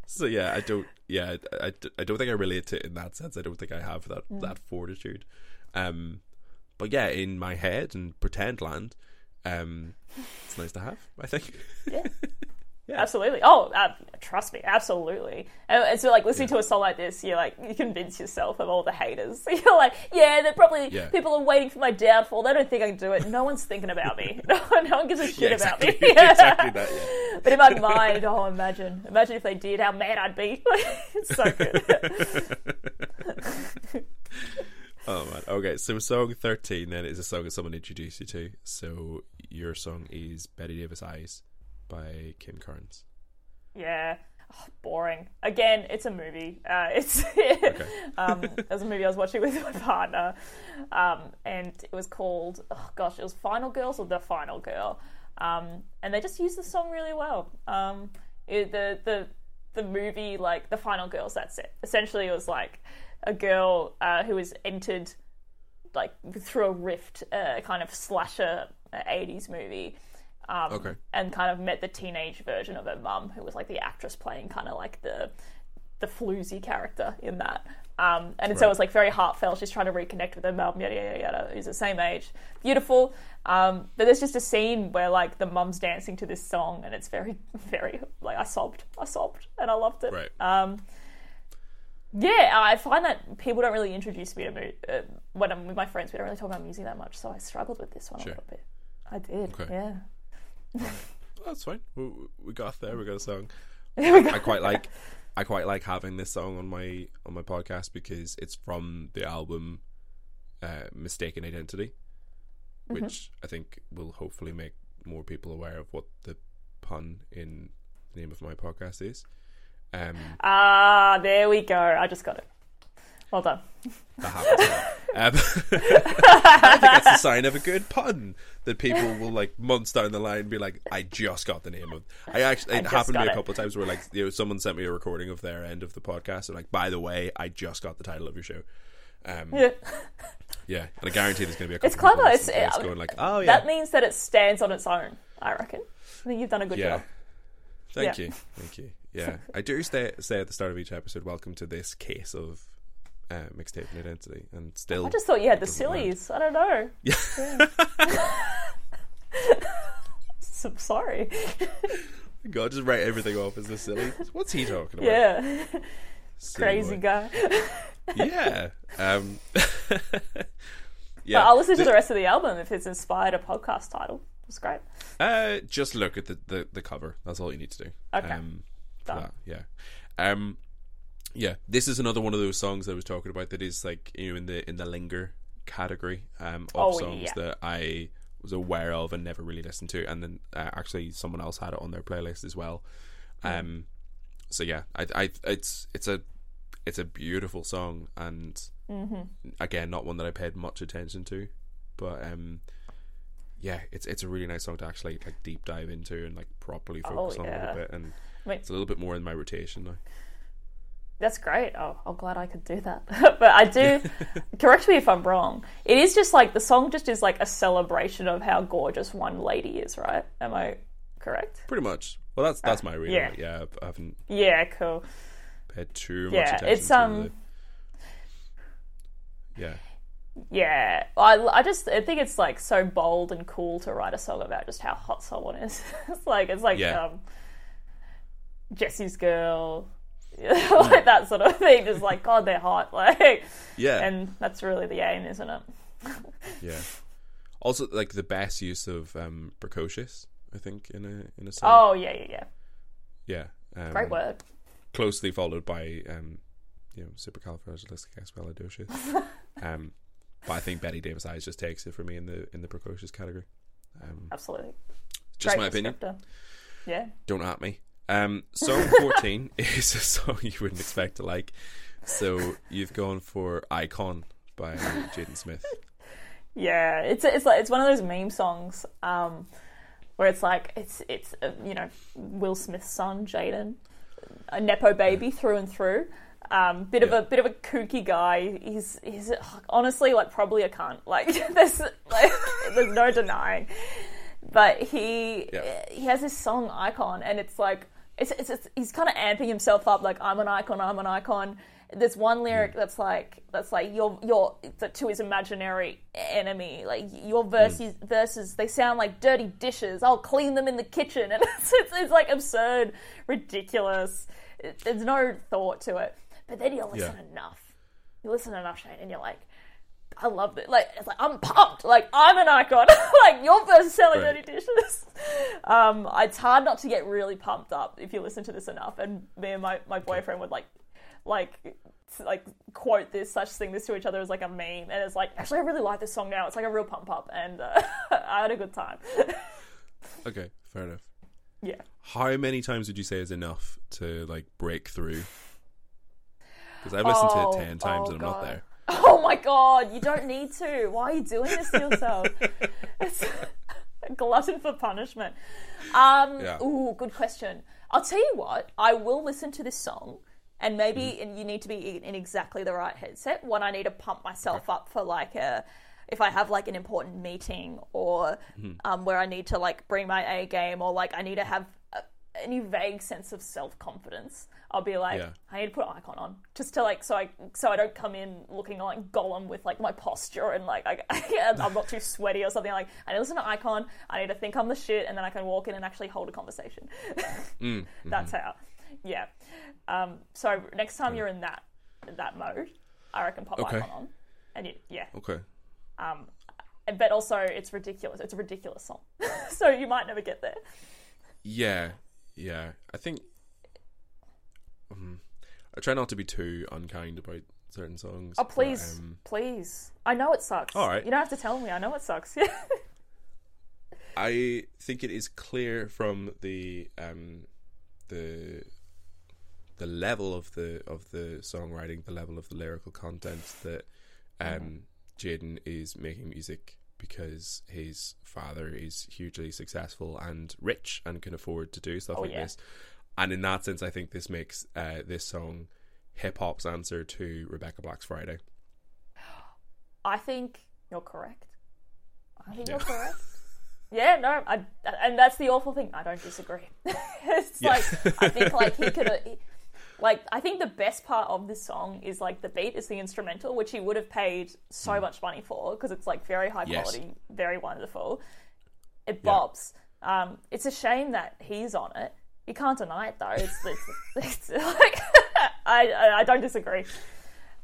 so yeah, I don't. Yeah, I, I, I don't think I relate to it in that sense. I don't think I have that that fortitude. Um, but yeah, in my head and pretend land, um, it's nice to have. I think. Yeah, absolutely. Oh, uh, trust me, absolutely. And, and so, like, listening to a song like this, you're like, you convince yourself of all the haters. You're like, yeah, they're probably Yeah. people are waiting for my downfall. They don't think I can do it. No one's thinking about me. No, one- no one gives a shit Yeah, about exactly. me. exactly that. Yeah. But in my mind, oh, imagine, imagine if they did, how mad I'd be. it's so good. Oh man. Okay, so song thirteen then is a song that someone introduced you to. So your song is Betty Davis Eyes by Kim Carnes. Yeah. Oh, boring. Again, it's a movie. Uh, it's um, it was a movie I was watching with my partner, um, and it was called oh gosh, it was Final Girls or The Final Girl, um, and they just used the song really well. Um, it, the the the movie like The Final Girls. That's it. Essentially, it was like a girl uh, who was entered like through a rift, uh, kind of slasher uh, '80s movie. Um, Okay. And kind of met the teenage version of her mum, who was like the actress playing kind of like the the floozy character in that. Um, and so it was like very heartfelt. She's trying to reconnect with her mum, yada yada yada. Who's the same age, beautiful. Um, but there's just a scene where like the mum's dancing to this song, and it's very, very like I sobbed, I sobbed, and I loved it. Right. Um, yeah, I find that people don't really introduce me to mu- uh, when I'm with my friends. We don't really talk about music that much, so I struggled with this one Sure. a little bit. I did, Okay. yeah. That's fine. We, we got there. We got a song. There we go. I quite like. I quite like having this song on my on my podcast because it's from the album uh, "Mistaken Identity," Mm-hmm. which I think will hopefully make more people aware of what the pun in the name of my podcast is. Um, Ah, there we go. I just got it. Well done. that happens. um, I think that's the sign of a good pun that people will like months down the line be like, "I just got the name of." I actually it just happened to me a couple of times where like you know someone sent me a recording of their end of the podcast and like, by the way, I just got the title of your show. Um, Yeah. yeah, and I guarantee there's going to be a couple It's clever. It's- this going like, "Oh yeah, That means that it stands on its own, I reckon. I think you've done a good yeah." job. Thank Yeah. you, thank you. Yeah, I do say say at the start of each episode, "Welcome to this case of uh, Mixtaping Identity," and still, I just thought you had the land. sillies. I don't know. Yeah. So sorry. God, just write everything off as this silly. What's he talking about? Yeah. Silly Crazy boy. guy. Yeah. Um, But. I'll listen to the rest of the album if it's inspired a podcast title. It's great. Uh, just look at the, the, the cover. That's all you need to do. Okay. Um, Done. that, yeah. Um, yeah. This is another one of those songs that I was talking about that is like you know in the in the linger category um, of Oh, songs yeah. that I was aware of and never really listened to, and then uh, actually someone else had it on their playlist as well. Um, so yeah, I, I, it's it's a it's a beautiful song, and again, not one that I paid much attention to, but um, yeah, it's it's a really nice song to actually like deep dive into and like properly focus on a little bit, and Mean, it's a little bit more in my rotation now. That's great. Oh, I'm glad I could do that. but I do, correct me if I'm wrong. It is just like the song just is like a celebration of how gorgeous one lady is, right? Am I correct? Pretty much. Well, that's that's my reading. yeah. Yeah, I haven't Yeah, cool. paid too much Yeah, attention. it's, to um, the, yeah, Yeah, I, I just I think it's like so bold and cool to write a song about just how hot someone is. it's like it's like Yeah. um, Jesse's girl, like that sort of thing. Just like God, they're hot, like, yeah, and that's really the aim, isn't it? yeah. Also, like the best use of um, precocious, I think, in a in a song. Oh yeah, yeah, yeah. yeah, um, Great word. Closely followed by um, you know, supercalifragilisticexpialidocious. um, but I think Betty Davis Eyes just takes it for me in the in the precocious category. Um, Absolutely. just Great my opinion. Yeah. Don't at me. Um, song 14 is a song you wouldn't expect to like. So you've gone for Icon by Jaden Smith. Yeah, it's it's like it's one of those meme songs um, where it's like it's it's uh, you know Will Smith's son Jaden, a nepo baby through and through. Um, bit of a bit of a kooky guy. He's he's honestly like probably a cunt. Like there's like there's no denying. But he Yeah. he has this song icon, and it's like it's, it's, it's he's kind of amping himself up. Like I'm an icon, I'm an icon. There's one lyric mm. that's like that's like your your to his imaginary enemy. Like your mm. verses verses they sound like dirty dishes. I'll clean them in the kitchen, and it's it's, it's like absurd, ridiculous. It, there's no thought to it. But then you listen Yeah. enough, you listen enough, Shane, and you're like. I love it. Like it's like I'm pumped. Like I'm an icon. like your verse selling Right. dirty dishes. Um, it's hard not to get really pumped up if you listen to this enough. And me and my, my boyfriend would like, like, like quote this, such sing this to each other as like a meme. And it's like, actually, I really like this song now. It's like a real pump up, and uh, I had a good time. Okay, fair enough. yeah. How many times would you say is enough to like break through? Because I've listened Oh, to it ten times oh and I'm not there. Oh my god, you don't need to. Why are you doing this to yourself? it's a glutton for punishment. Um, Yeah. Ooh, good question. I'll tell you what, I will listen to this song, and maybe and you need to be in, exactly the right headset when I need to pump myself up for like a. If I have like an important meeting or Mm-hmm. um, where I need to like bring my A game or like I need to have any vague sense of self confidence, I'll be like, Yeah. I need to put icon on just to like so I so I don't come in looking like Gollum with like my posture and like I, I'm not too sweaty or something. Like I need to listen to icon. I need to think I'm the shit, and then I can walk in and actually hold a conversation. Mm, That's how. Yeah. Um, so next time you're in that that mode, I reckon pop Okay. icon on, and you, yeah. Okay. Um, but also it's ridiculous. It's a ridiculous song, so you might never get there. Yeah, yeah. I think um, I try not to be too unkind about certain songs. Oh but, please, um, please. I know it sucks. All right. You don't have to tell me. I know it sucks. I think it is clear from the um, the the level of the of the songwriting, the level of the lyrical content that um, Jaden is making music because his father is hugely successful and rich and can afford to do stuff Oh, like yeah. this. And in that sense, I think this makes uh, this song hip hop's answer to Rebecca Black's Friday. I think you're correct. I think Yeah. you're correct. Yeah, no, I, and that's the awful thing. I don't disagree. it's Yeah. like I think like he could, like I think the best part of this song is like the beat is the instrumental, which he would have paid so much money for because it's like very high Mm. Yes. quality, very wonderful. It bobs. Um, it's a shame that he's on it. You can't deny it though. It's, it's, it's like I, I don't disagree.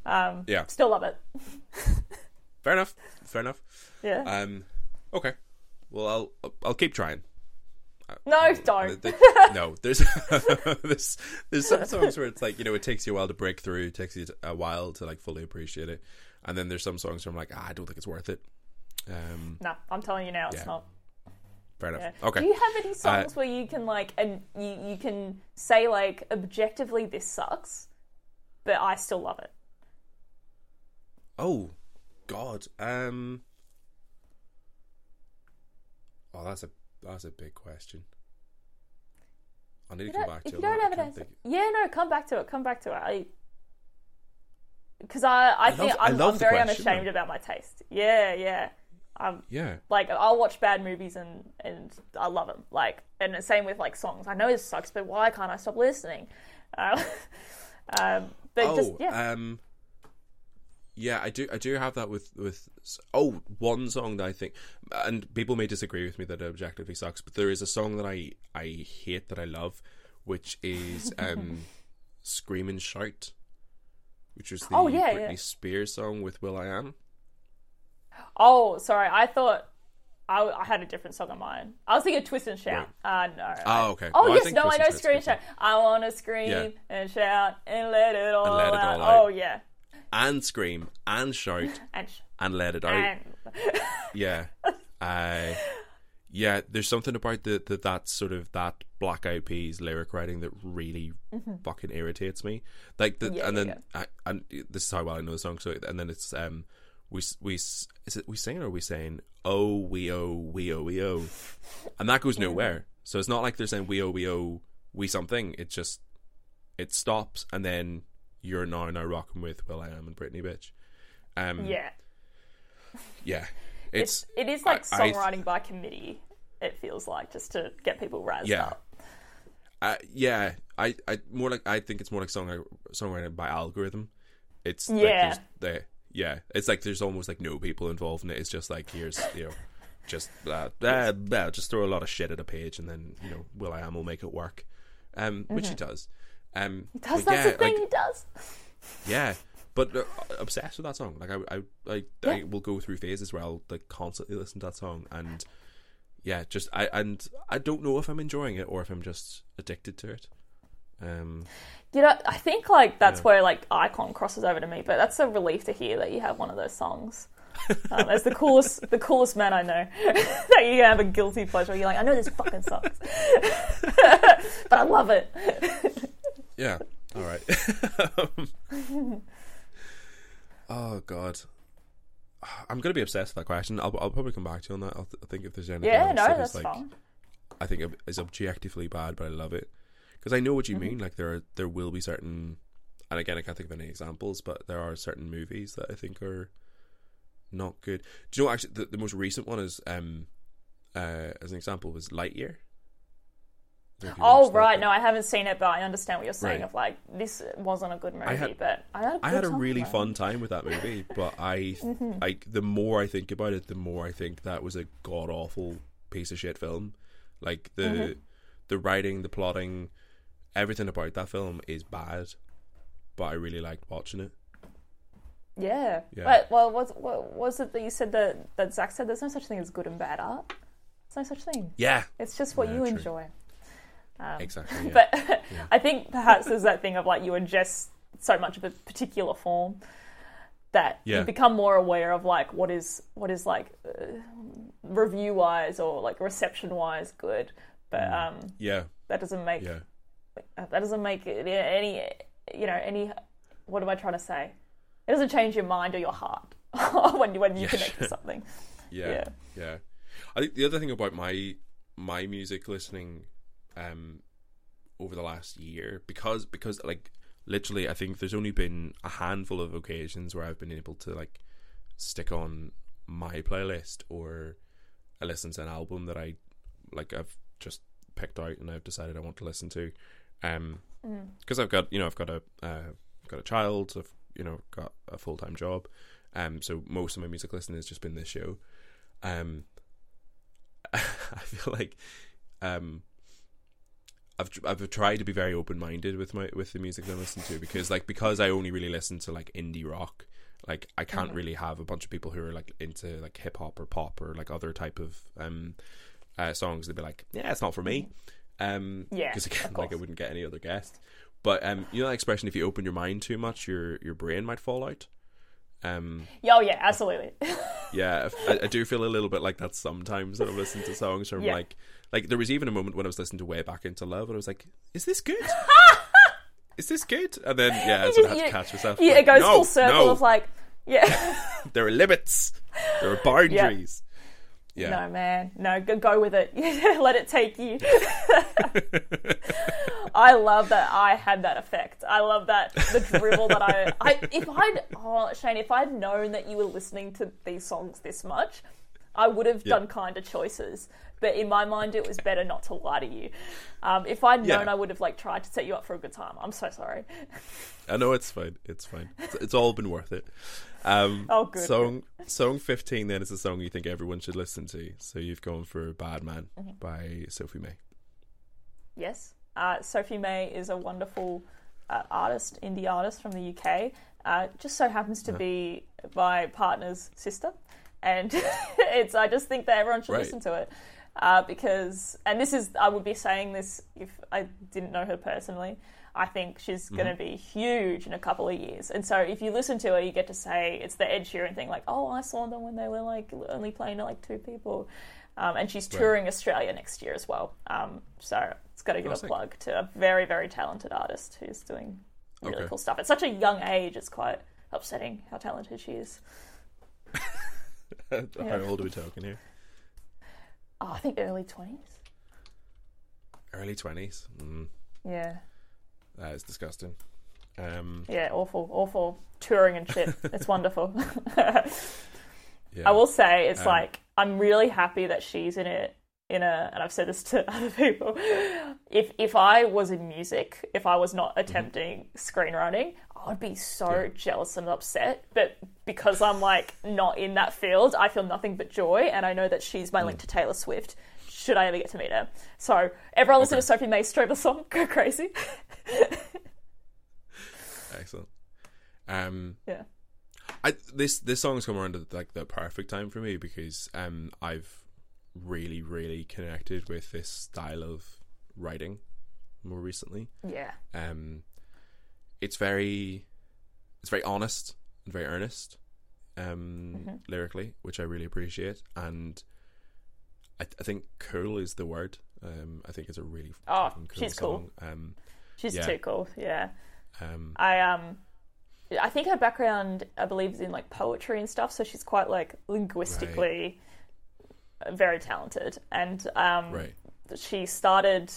Um, Yeah. still love it. Fair enough. Fair enough. Yeah. Um, okay. Well, I'll- I'll keep trying. No, Uh, don't. no, there's there's there's some songs where it's like you know it takes you a while to break through, it takes you a while to like fully appreciate it, and then there's some songs where I'm like ah, I don't think it's worth it. Um, No, I'm telling you now, it's Yeah. not. fair enough. Yeah. Okay. Do you have any songs where you can like and you you can say like objectively this sucks, but I still love it? Oh, God. Um. Oh, that's a that's a big question. I need to come back if to you it. don't have an answer, yeah, no, come back to it. Come back to it. I because I I, think love- I I'm, love I'm very question, unashamed though. about my taste. Yeah, yeah. I'm Yeah. like I'll watch bad movies and and I love them. Like and the same with like songs. I know this sucks, but why can't I stop listening? Um, um, but oh, just yeah, um, yeah, I do. I do have that with with. Oh, one song that I think, and people may disagree with me that it objectively sucks, but there is a song that I I hate that I love, which is um, "Scream and Shout," which was the Oh, yeah, Britney yeah. Spears song with Will I Am. Oh, sorry. I thought I, I had a different song of mine. I was thinking Twist and Shout. Uh, no. Oh, okay. Oh, Well, yes. think No, I know Scream and Shout. I want to scream Yeah. and shout and let it all, let it all out. Oh, yeah. and scream and shout And, sh- and let it out. Yeah. Uh, yeah, there's something about the, the that sort of that Black Eyed Peas lyric writing that really fucking irritates me. Like the, Mm-hmm. Yeah, and yeah, then I, and this is how well I know the song. So and then it's um we we is it we sing or are we saying oh we oh we oh we oh, and that goes nowhere. So it's not like they're saying we oh we oh we something. It just it stops and then you're now now rocking with Will I Am and Britney bitch. Um, yeah. yeah. It's, It's it is like I- I- songwriting by committee, it feels like, just to get people razzed Yeah. up. Uh, yeah, I, I more like I think it's more like song songwriting by algorithm. It's Yeah. like the yeah, it's like there's almost like no people involved in it. It's just like here's you know, just uh, uh, uh, just throw a lot of shit at a page and then you know Will I Am will make it work, um, which he does. Um, Mm-hmm. Does that's yeah, the thing like, he does? yeah, but uh, obsessed with that song. Like I, I, I, I will go through phases where I'll like constantly listen to that song, and yeah, just I and I don't know if I'm enjoying it or if I'm just addicted to it. Um, You know, I think like that's Yeah. where like Icon crosses over to me, but that's a relief to hear that you have one of those songs. Um, as the coolest, the coolest man I know, that you have a guilty pleasure. You're like, I know this fucking sucks, but I love it. Yeah, all right. Um, oh God, I'm gonna be obsessed with that question. I'll, I'll probably come back to you on that. I'll th- I think if there's anything Yeah, else no, that that's is like fine. I think is objectively bad, but I love it because I know what you Mm-hmm. mean. Like there are there will be certain, and again I can't think of any examples, but there are certain movies that I think are not good. Do you know actually the, the most recent one is um uh as an example was Lightyear. I don't know if you Oh right, no, I haven't seen it, but I understand what you're saying. Right. Of like, this wasn't a good movie, had- but I had. A I had a really fun time with that movie, but I, Mm-hmm. I, the more I think about it, the more I think that was a god awful piece of shit film. Like the, Mm-hmm. the writing, the plotting, everything about that film is bad, but I really liked watching it. Yeah. Yeah. But well, was what was it that you said that that Zach said? There's no such thing as good and bad art. There's no such thing. Yeah, It's just what Yeah, you true. enjoy. Exactly. Yeah. But I think perhaps there's that thing of like you ingest so much of a particular form that Yeah. you become more aware of like what is what is like uh, review wise or like reception wise good. But um, yeah, that doesn't make Mm. yeah, that doesn't make it any you know any what am I trying to say? It doesn't change your mind or your heart when you when you Yeah, connect to something. yeah, Yeah. yeah. I think the other thing about my my music listening, um, over the last year because because like literally I think there's only been a handful of occasions where I've been able to like stick on my playlist or I listen to an album that I like I've just picked out and I've decided I want to listen to. Um because I've got you know I've got a uh, got a child I've you know got a full-time job um so most of my music listening has just been this show. Um I feel like um I've I've tried to be very open minded with my with the music that I listen to because like because I only really listen to like indie rock, like I can't really have a bunch of people who are like into like hip hop or pop or like other type of um uh, songs. They'd be like, yeah, it's not for me. Um, Yeah, because again, like I wouldn't get any other guest. But um, you know that expression: if you open your mind too much, your your brain might fall out. Um, Oh yeah, absolutely. yeah, I, I do feel a little bit like that sometimes when I listen to songs. Where I'm Yeah. like, like there was even a moment when I was listening to Way Back Into Love, and I was like, "Is this good? Is this good?" And then yeah, I sort of had to catch myself. yeah, like, it goes no, full circle no, of like, yeah. there are limits, there are boundaries. Yeah, No man, no, go, go with it. Let it take you. I love that I had that effect. I love that the dribble that I, I if I'd oh Shane, if I'd known that you were listening to these songs this much, I would have done kinder choices. But in my mind, it was better not to lie to you. Um, if I'd Yeah. known, I would have like tried to set you up for a good time. I'm so sorry. I know it's fine. It's fine. It's, it's all been worth it. Um, Oh, good. Song song fifteen then is a song you think everyone should listen to. So you've gone for "Bad Man" Mm-hmm. by Sophie May. Yes. Uh, Sophie May is a wonderful uh, artist, indie artist from the UK. Uh, just so happens to be my partner's sister. And it's I just think that everyone should Right. listen to it. Uh, because, and this is, I would be saying this if I didn't know her personally. I think she's going to be huge in a couple of years. And so if you listen to her, you get to say it's the Ed Sheeran thing, like, oh, I saw them when they were like only playing to like two people. Um, and she's touring Australia next year as well. Um, so it's got to give a plug to a very, very talented artist who's doing really Okay. cool stuff. At such a young age, it's quite upsetting how talented she is. How old are we talking here? Oh, I think early 20s. Early twenties. Mm, Yeah. that is disgusting. Um, Yeah, awful, awful touring and shit. It's wonderful. yeah. I will say it's Um, like I'm really happy that she's in it in a and I've said this to other people. If if I was in music, if I was not attempting screenwriting, I would be so Yeah. jealous and upset. But because I'm like not in that field, I feel nothing but joy and I know that she's my link to Taylor Swift. Should I ever get to meet her? So everyone listen to Sophie May's Strober song, go crazy. Excellent. Um, Yeah. I this this song's come around at like the perfect time for me because um I've really really connected with this style of writing more recently. Yeah. Um, it's very it's very honest and very earnest um lyrically, which I really appreciate, and I, I think cool is the word. Um, I think it's a really Oh, cool she's cool. Um, She's Yeah. too cool. Yeah. um, I um I think her background I believe is in like poetry and stuff, so she's quite like linguistically very talented. And um right. she started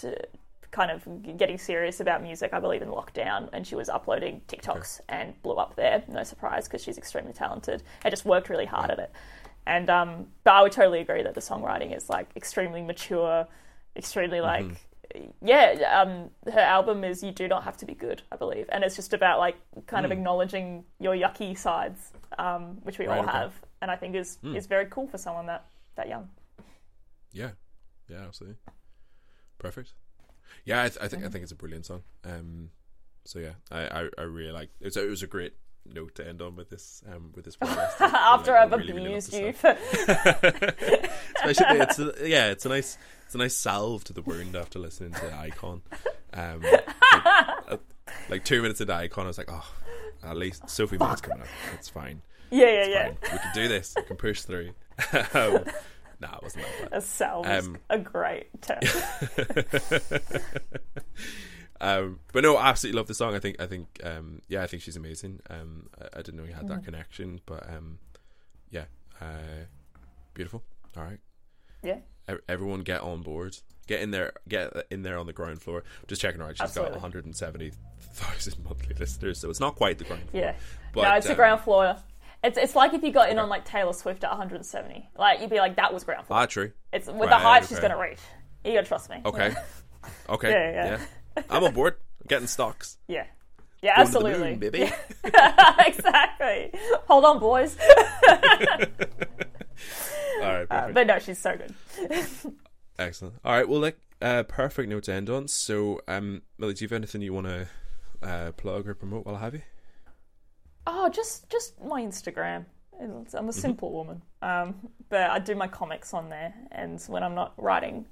kind of getting serious about music, I believe, in lockdown, and she was uploading TikToks and blew up there. No surprise, because she's extremely talented and just worked really hard at it. And um, but I would totally agree that the songwriting is like extremely mature, extremely like. Yeah, um, her album is "You Do Not Have to Be Good," I believe, and it's just about like kind of acknowledging your yucky sides, um, which we Right, all okay. have, and I think is is very cool for someone that that young. Yeah, yeah, absolutely, perfect. Yeah, I, th- I think Mm-hmm. I think it's a brilliant song. Um, so yeah, I I, I really like it. Was, it was a great note to end on with this um with this podcast. After I I've really, really abused the you for Especially, it's a, yeah, it's a nice it's a nice salve to the wound after listening to Icon. Um, like, uh, like two minutes into Icon, I was like, oh, at least Sophie May's coming up. It's fine. yeah, yeah, It's yeah. fine. We can do this. We can push through. um, nah, it wasn't that bad. A salve is Um, a great term. um, but no, I absolutely love the song. I think, I think, um, yeah, I think she's amazing. Um, I, I didn't know you had Mm. that connection, but um, yeah, uh, beautiful. All right, yeah, everyone get on board. Get in there, get in there on the ground floor. Just checking her out. She's Absolutely. got 170,000 monthly listeners, so it's not quite the ground floor. yeah. But, no, it's the um, ground floor. It's it's like if you got in on like Taylor Swift at 170. Like you'd be like, that was ground floor. Ah, true. It's with the right, height she's okay. gonna reach. You gotta trust me. Okay, okay, Yeah, yeah. yeah. I'm on board. Getting stocks. Yeah. Yeah, Going to the absolutely. moon, baby. exactly. Hold on, boys. All right, perfect. Uh, but no, she's so good. Excellent. All right. Well, like, uh, perfect note to end on. So, um, Millie, do you have anything you want to uh, plug or promote while I have you? Oh, just just my Instagram. I'm a Mm-hmm. simple woman, um, but I do my comics on there, and when I'm not writing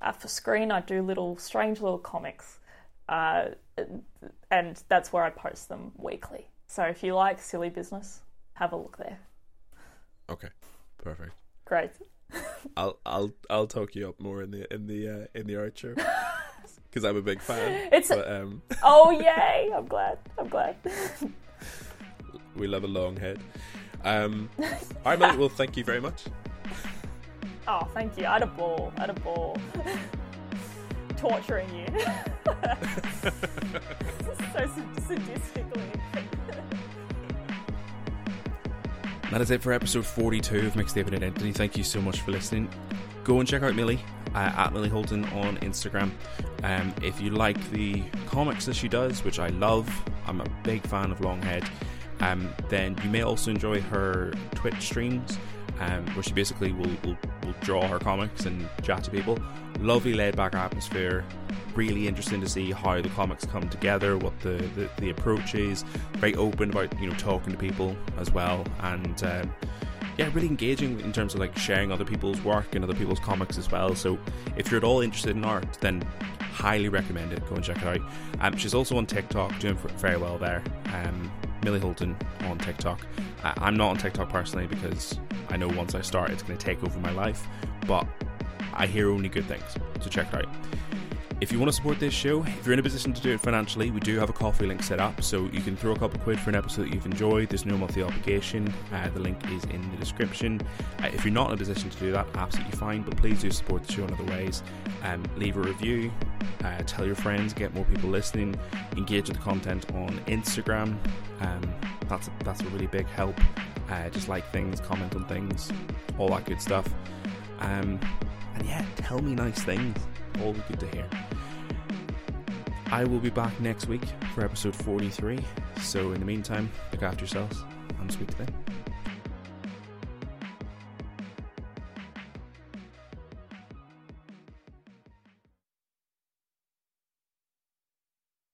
uh, for screen, I do little strange little comics, uh, and that's where I post them weekly. So if you like silly business, have a look there. Okay, perfect. Great. I'll I'll I'll talk you up more in the in the uh, in the art show because I'm a big fan. It's But um, oh yay! I'm glad. I'm glad. we love a long head. Um, all right, Millie. Well, thank you very much. Oh, thank you. I had a ball. I had a ball. Torturing you. This is so sadistically. That is it for episode 42 of Mixed Mixtaping Identity. Thank you so much for listening. Go and check out Millie uh, at Millie Holten on Instagram. Um, if you like the comics that she does, which I love, I'm a big fan of Longhead, um, then you may also enjoy her Twitch streams. Um, where she basically will, will, will draw her comics and chat to people. Lovely laid back atmosphere. Really interesting to see how the comics come together, what the, the, the approach is. Very open about you know talking to people as well, and um, yeah, really engaging in terms of like sharing other people's work and other people's comics as well. So if you're at all interested in art, then highly recommend it. Go and check it out. Um, she's also on TikTok, doing very well there. Um, Millie Holten on TikTok. I'm not on TikTok personally because I know once I start, it's going to take over my life. But I hear only good things, so check it out. If you want to support this show, if you're in a position to do it financially, we do have a Ko-Fi link set up, so you can throw a couple quid for an episode that you've enjoyed. There's no monthly obligation. Uh, the link is in the description. Uh, if you're not in a position to do that, absolutely fine, but please do support the show in other ways. Um, leave a review, uh, tell your friends, get more people listening, engage with the content on Instagram. Um, that's a, that's a really big help. Uh, just like things, comment on things, all that good stuff. Um, and yeah, tell me nice things. All good to hear. I will be back next week for episode 43. So in the meantime, look after yourselves and speak to them.